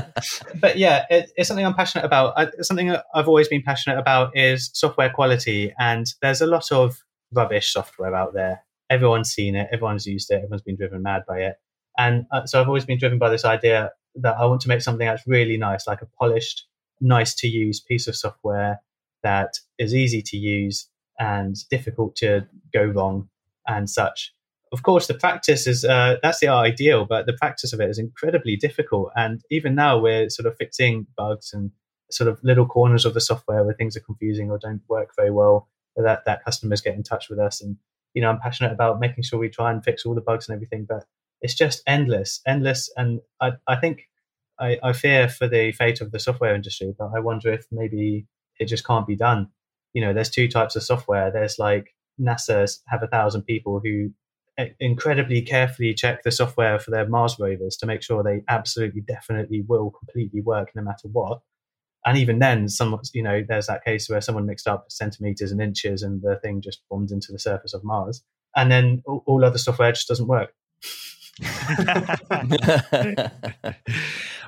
but yeah, it, it's something I'm passionate about. I, something I've always been passionate about is software quality. And there's a lot of rubbish software out there. Everyone's seen it, everyone's used it, everyone's been driven mad by it. And uh, so I've always been driven by this idea that I want to make something that's really nice, like a polished, nice to use piece of software that is easy to use and difficult to go wrong and such. Of course, the practice is uh, that's the ideal, but the practice of it is incredibly difficult. And even now, we're sort of fixing bugs and sort of little corners of the software where things are confusing or don't work very well. That that customers get in touch with us, and you know, I'm passionate about making sure we try and fix all the bugs and everything. But it's just endless, endless, and I, I think I, I fear for the fate of the software industry. But I wonder if maybe it just can't be done. You know, there's two types of software. There's like NASA have a thousand people who eh, incredibly carefully check the software for their Mars rovers to make sure they absolutely, definitely will completely work no matter what. And even then, some you know, there's that case where someone mixed up centimeters and inches, and the thing just bombed into the surface of Mars. And then all, all other software just doesn't work. well,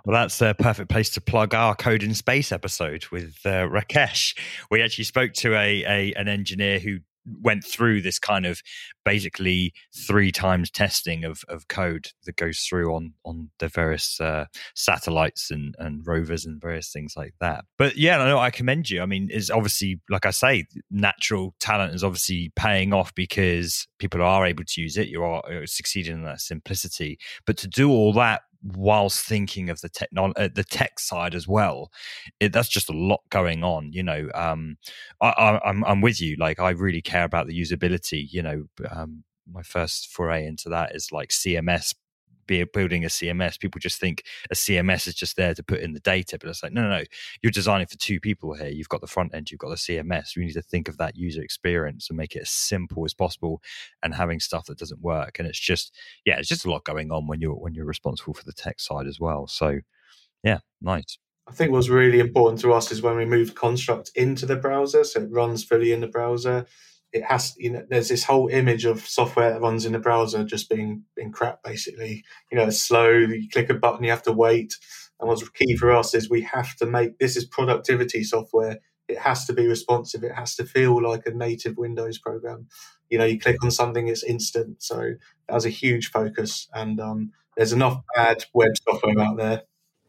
that's a perfect place to plug our Code in Space episode with uh, Rakesh. We actually spoke to a, a an engineer who went through this kind of basically three times testing of, of code that goes through on on the various uh, satellites and, and rovers and various things like that. But yeah, no, I commend you. I mean, it's obviously like I say, natural talent is obviously paying off because people are able to use it. You are uh, succeeding in that simplicity, but to do all that whilst thinking of the technology, uh, the tech side as well. It, that's just a lot going on. You know, um, I, am I'm, I'm with you. Like, I really care about the usability. You know, um, my first foray into that is like CMS be building a CMS, people just think a CMS is just there to put in the data. But it's like, no, no, no. You're designing for two people here. You've got the front end, you've got the CMS. You need to think of that user experience and make it as simple as possible and having stuff that doesn't work. And it's just, yeah, it's just a lot going on when you're when you're responsible for the tech side as well. So yeah, nice. I think what's really important to us is when we moved Construct into the browser, so it runs fully in the browser it has you know there's this whole image of software that runs in the browser just being being crap basically. You know it's slow you click a button you have to wait. And what's key for us is we have to make this is productivity software. It has to be responsive. It has to feel like a native windows program. You know you click on something it's instant. So that was a huge focus. And um, there's enough bad web software out there.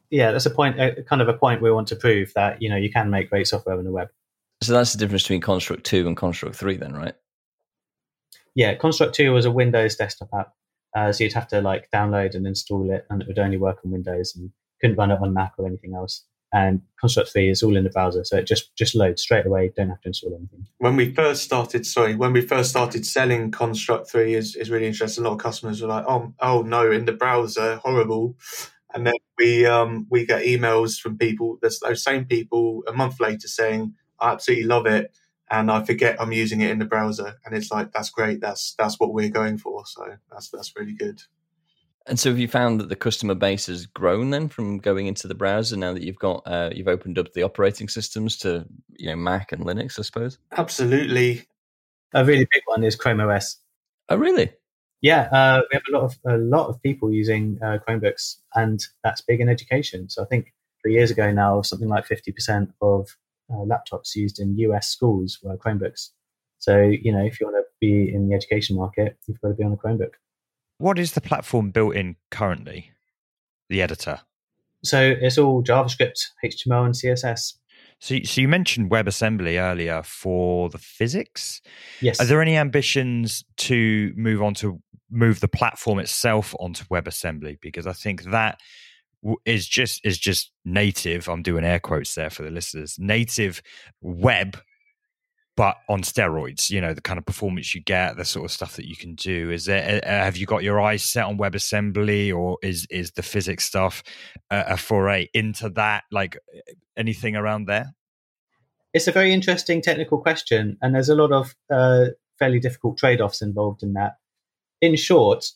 Yeah that's a point a, kind of a point we want to prove that you know you can make great software on the web so that's the difference between Construct 2 and Construct 3, then, right? Yeah, Construct 2 was a Windows desktop app. Uh, so you'd have to like download and install it, and it would only work on Windows and couldn't run it on Mac or anything else. And Construct 3 is all in the browser, so it just just loads straight away. Don't have to install anything. When we first started, sorry, when we first started selling Construct 3 is, is really interesting. A lot of customers were like, "Oh, oh no, in the browser, horrible." And then we um, we get emails from people, those same people, a month later saying, I absolutely love it, and I forget I'm using it in the browser, and it's like that's great. That's that's what we're going for. So that's that's really good. And so, have you found that the customer base has grown then from going into the browser now that you've got uh, you've opened up the operating systems to you know Mac and Linux, I suppose? Absolutely. A really big one is Chrome OS. Oh, really? Yeah, uh, we have a lot of a lot of people using uh, Chromebooks, and that's big in education. So I think three years ago now, something like fifty percent of uh, laptops used in US schools were Chromebooks. So, you know, if you want to be in the education market, you've got to be on a Chromebook. What is the platform built in currently? The editor? So it's all JavaScript, HTML, and CSS. So, so you mentioned WebAssembly earlier for the physics. Yes. Are there any ambitions to move on to move the platform itself onto WebAssembly? Because I think that is just is just native. I'm doing air quotes there for the listeners. Native web, but on steroids. You know the kind of performance you get, the sort of stuff that you can do. Is there? Have you got your eyes set on WebAssembly, or is is the physics stuff uh, a foray into that? Like anything around there? It's a very interesting technical question, and there's a lot of uh, fairly difficult trade offs involved in that. In short,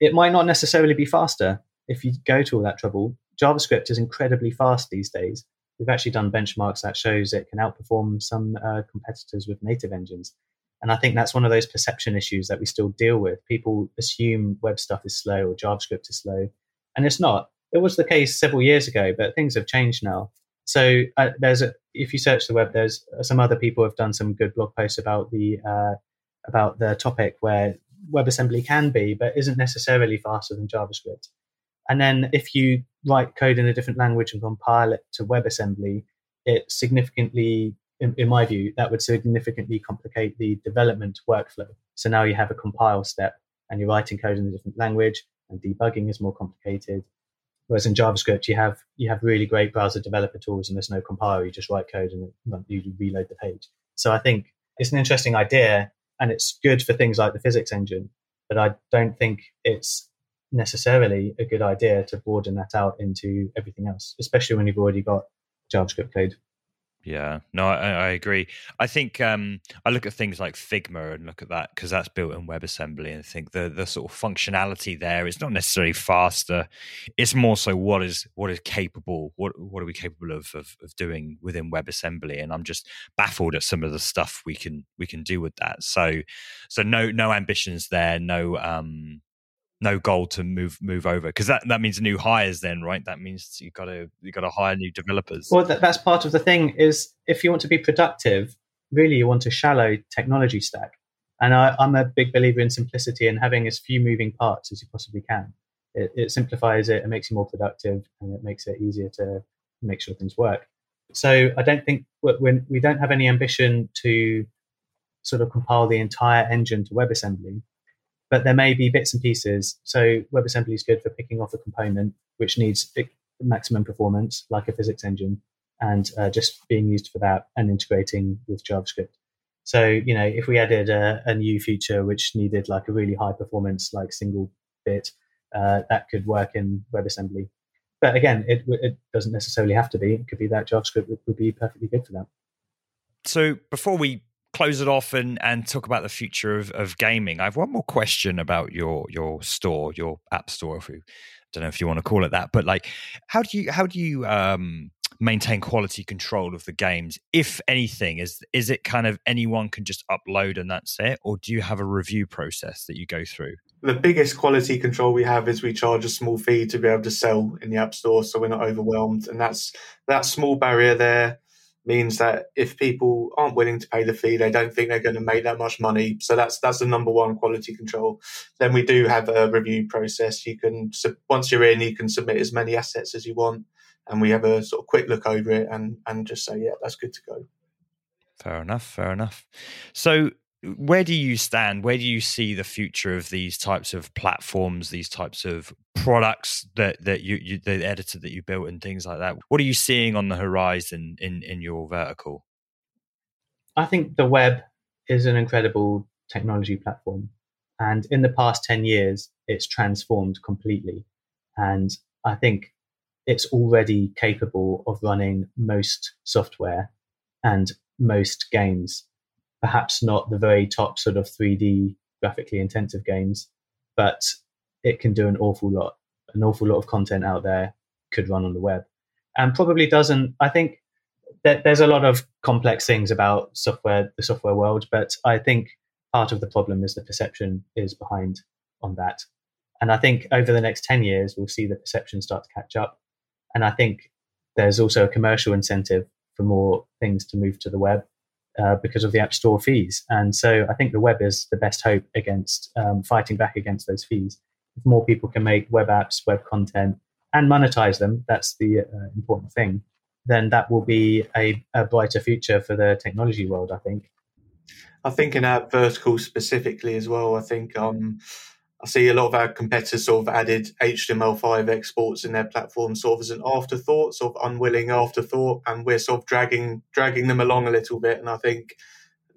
it might not necessarily be faster if you go to all that trouble. JavaScript is incredibly fast these days. We've actually done benchmarks that shows it can outperform some uh, competitors with native engines. And I think that's one of those perception issues that we still deal with. People assume web stuff is slow or JavaScript is slow, and it's not. It was the case several years ago, but things have changed now. So uh, there's a, if you search the web, there's some other people have done some good blog posts about the uh, about the topic where WebAssembly can be, but isn't necessarily faster than JavaScript. And then if you write code in a different language and compile it to WebAssembly, it significantly, in, in, my view, that would significantly complicate the development workflow. So now you have a compile step and you're writing code in a different language and debugging is more complicated. Whereas in JavaScript, you have you have really great browser developer tools and there's no compiler. You just write code and you reload the page. So I think it's an interesting idea and it's good for things like the physics engine. But I don't think it's necessarily a good idea to broaden that out into everything else, especially when you've already got JavaScript code. Yeah, no, I, I, agree. I think um, I look at things like Figma and look at that because that's built in WebAssembly, and I think the the sort of functionality there is not necessarily faster. It's more so what is what is capable. What what are we capable of of, of doing within WebAssembly? And I'm just baffled at some of the stuff we can we can do with that. So so no no ambitions there. No um no goal to move move over because that, that means new hires then right? That means you got to you got to hire new developers. Well that, that's part of the thing is if you want to be productive really you want a shallow technology stack. And I, am a big believer in simplicity and having as few moving parts as you possibly can. It, it simplifies it it makes you more productive and it makes it easier to make sure things work. So i don't think when we don't have any ambition to sort of compile the entire engine to webassembly but there may be bits and pieces. So WebAssembly is good for picking off a component which needs maximum performance, like a physics engine, and uh, just being used for that and integrating with JavaScript. So you know, if we added a, a new feature which needed like a really high performance, like single bit, uh, that could work in WebAssembly. But again, it, it doesn't necessarily have to be. It could be that JavaScript would, would be perfectly good for that. So before we close it off and, and talk about the future of, of gaming, I have one more question about your your store, your app store. If you, I don't know if you want to call it that, but like, how do you how do you um, maintain quality control of the games? If anything, is is it kind of anyone can just upload and that's it, or do you have a review process that you go through? The biggest quality control we have is we charge a small fee to be able to sell in the app store, so we're not overwhelmed, and that's that small barrier there means that if people aren't willing to pay the fee, they don't think they're going to make that much money. So that's that's the number one quality control. Then we do have a review process. You can once you're in, you can submit as many assets as you want, and we have a sort of quick look over it and and just say, yeah, that's good to go. Fair enough. Fair enough. So where do you stand? Where do you see the future of these types of platforms, these types of products that that you, you the editor that you built and things like that? What are you seeing on the horizon in in your vertical? I think the web is an incredible technology platform, and in the past ten years, it's transformed completely. And I think it's already capable of running most software and most games perhaps not the very top sort of 3D graphically intensive games, but it can do an awful lot. An awful lot of content out there could run on the web, and probably doesn't. I think that there's a lot of complex things about software, the software world, but I think part of the problem is the perception is behind on that. And I think over the next 10 years, we'll see the perception start to catch up. And I think there's also a commercial incentive for more things to move to the web uh, because of the App Store fees. And so I think the web is the best hope against um, fighting back against those fees. If more people can make web apps, web content, and monetize them, that's the uh, important thing, then that will be a, a brighter future for the technology world, I think. I think in our vertical specifically as well, I think um, I see a lot of our competitors sort of added HTML5 exports in their platform sort of as an afterthought, sort of unwilling afterthought, and we're sort of dragging dragging them along a little bit. And I think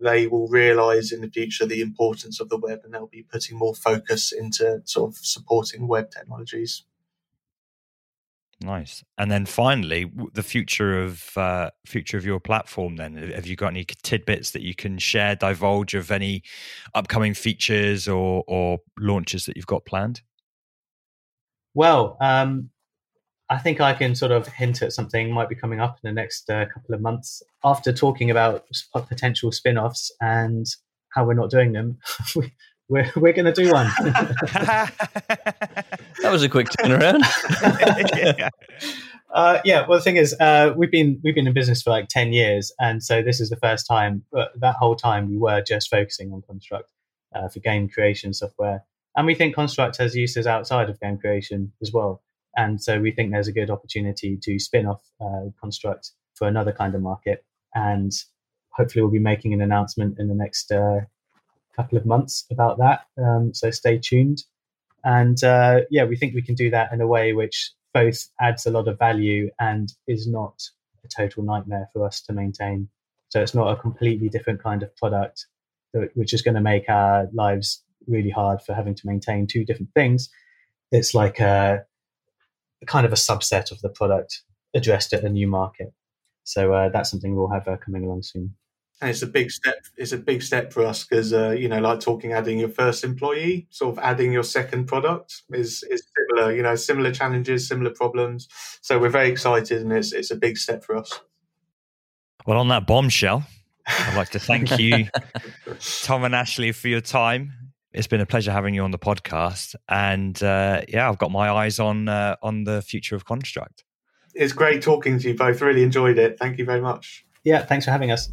they will realize in the future the importance of the web and they'll be putting more focus into sort of supporting web technologies. Nice. And then finally, the future of uh, future of your platform. Then, have you got any tidbits that you can share, divulge of any upcoming features or or launches that you've got planned? Well, um, I think I can sort of hint at something might be coming up in the next uh, couple of months. After talking about potential spin offs and how we're not doing them, we're, we're going to do one. that was a quick turnaround. yeah. Uh, yeah. Well, the thing is, uh, we've been we've been in business for like ten years, and so this is the first time. But that whole time, we were just focusing on Construct uh, for game creation software, and we think Construct has uses outside of game creation as well. And so we think there's a good opportunity to spin off uh, Construct for another kind of market, and hopefully we'll be making an announcement in the next uh, couple of months about that. Um, so stay tuned. And uh, yeah, we think we can do that in a way which both adds a lot of value and is not a total nightmare for us to maintain. So it's not a completely different kind of product, which is going to make our lives really hard for having to maintain two different things. It's like a, a kind of a subset of the product addressed at a new market. So uh, that's something we'll have uh, coming along soon and it's a big step. It's a big step for us because uh, you know, like talking adding your first employee, sort of adding your second product is is similar. You know, similar challenges, similar problems. So we're very excited, and it's it's a big step for us. Well, on that bombshell, I'd like to thank you, Tom and Ashley, for your time. It's been a pleasure having you on the podcast, and uh, yeah, I've got my eyes on uh, on the future of Construct. It's great talking to you both. Really enjoyed it. Thank you very much. Yeah, thanks for having us.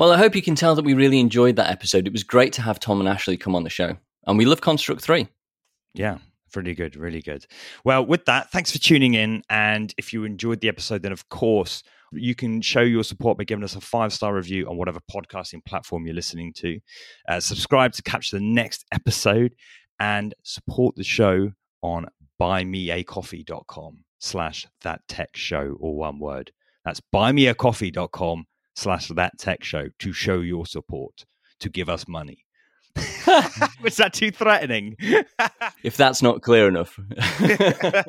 Well, I hope you can tell that we really enjoyed that episode. It was great to have Tom and Ashley come on the show. And we love Construct 3. Yeah, really good, really good. Well, with that, thanks for tuning in. And if you enjoyed the episode, then of course, you can show your support by giving us a five star review on whatever podcasting platform you're listening to. Uh, subscribe to catch the next episode and support the show on buymeacoffee.com slash that tech show or one word. That's buymeacoffee.com slash that tech show to show your support, to give us money. Was that too threatening? if that's not clear enough.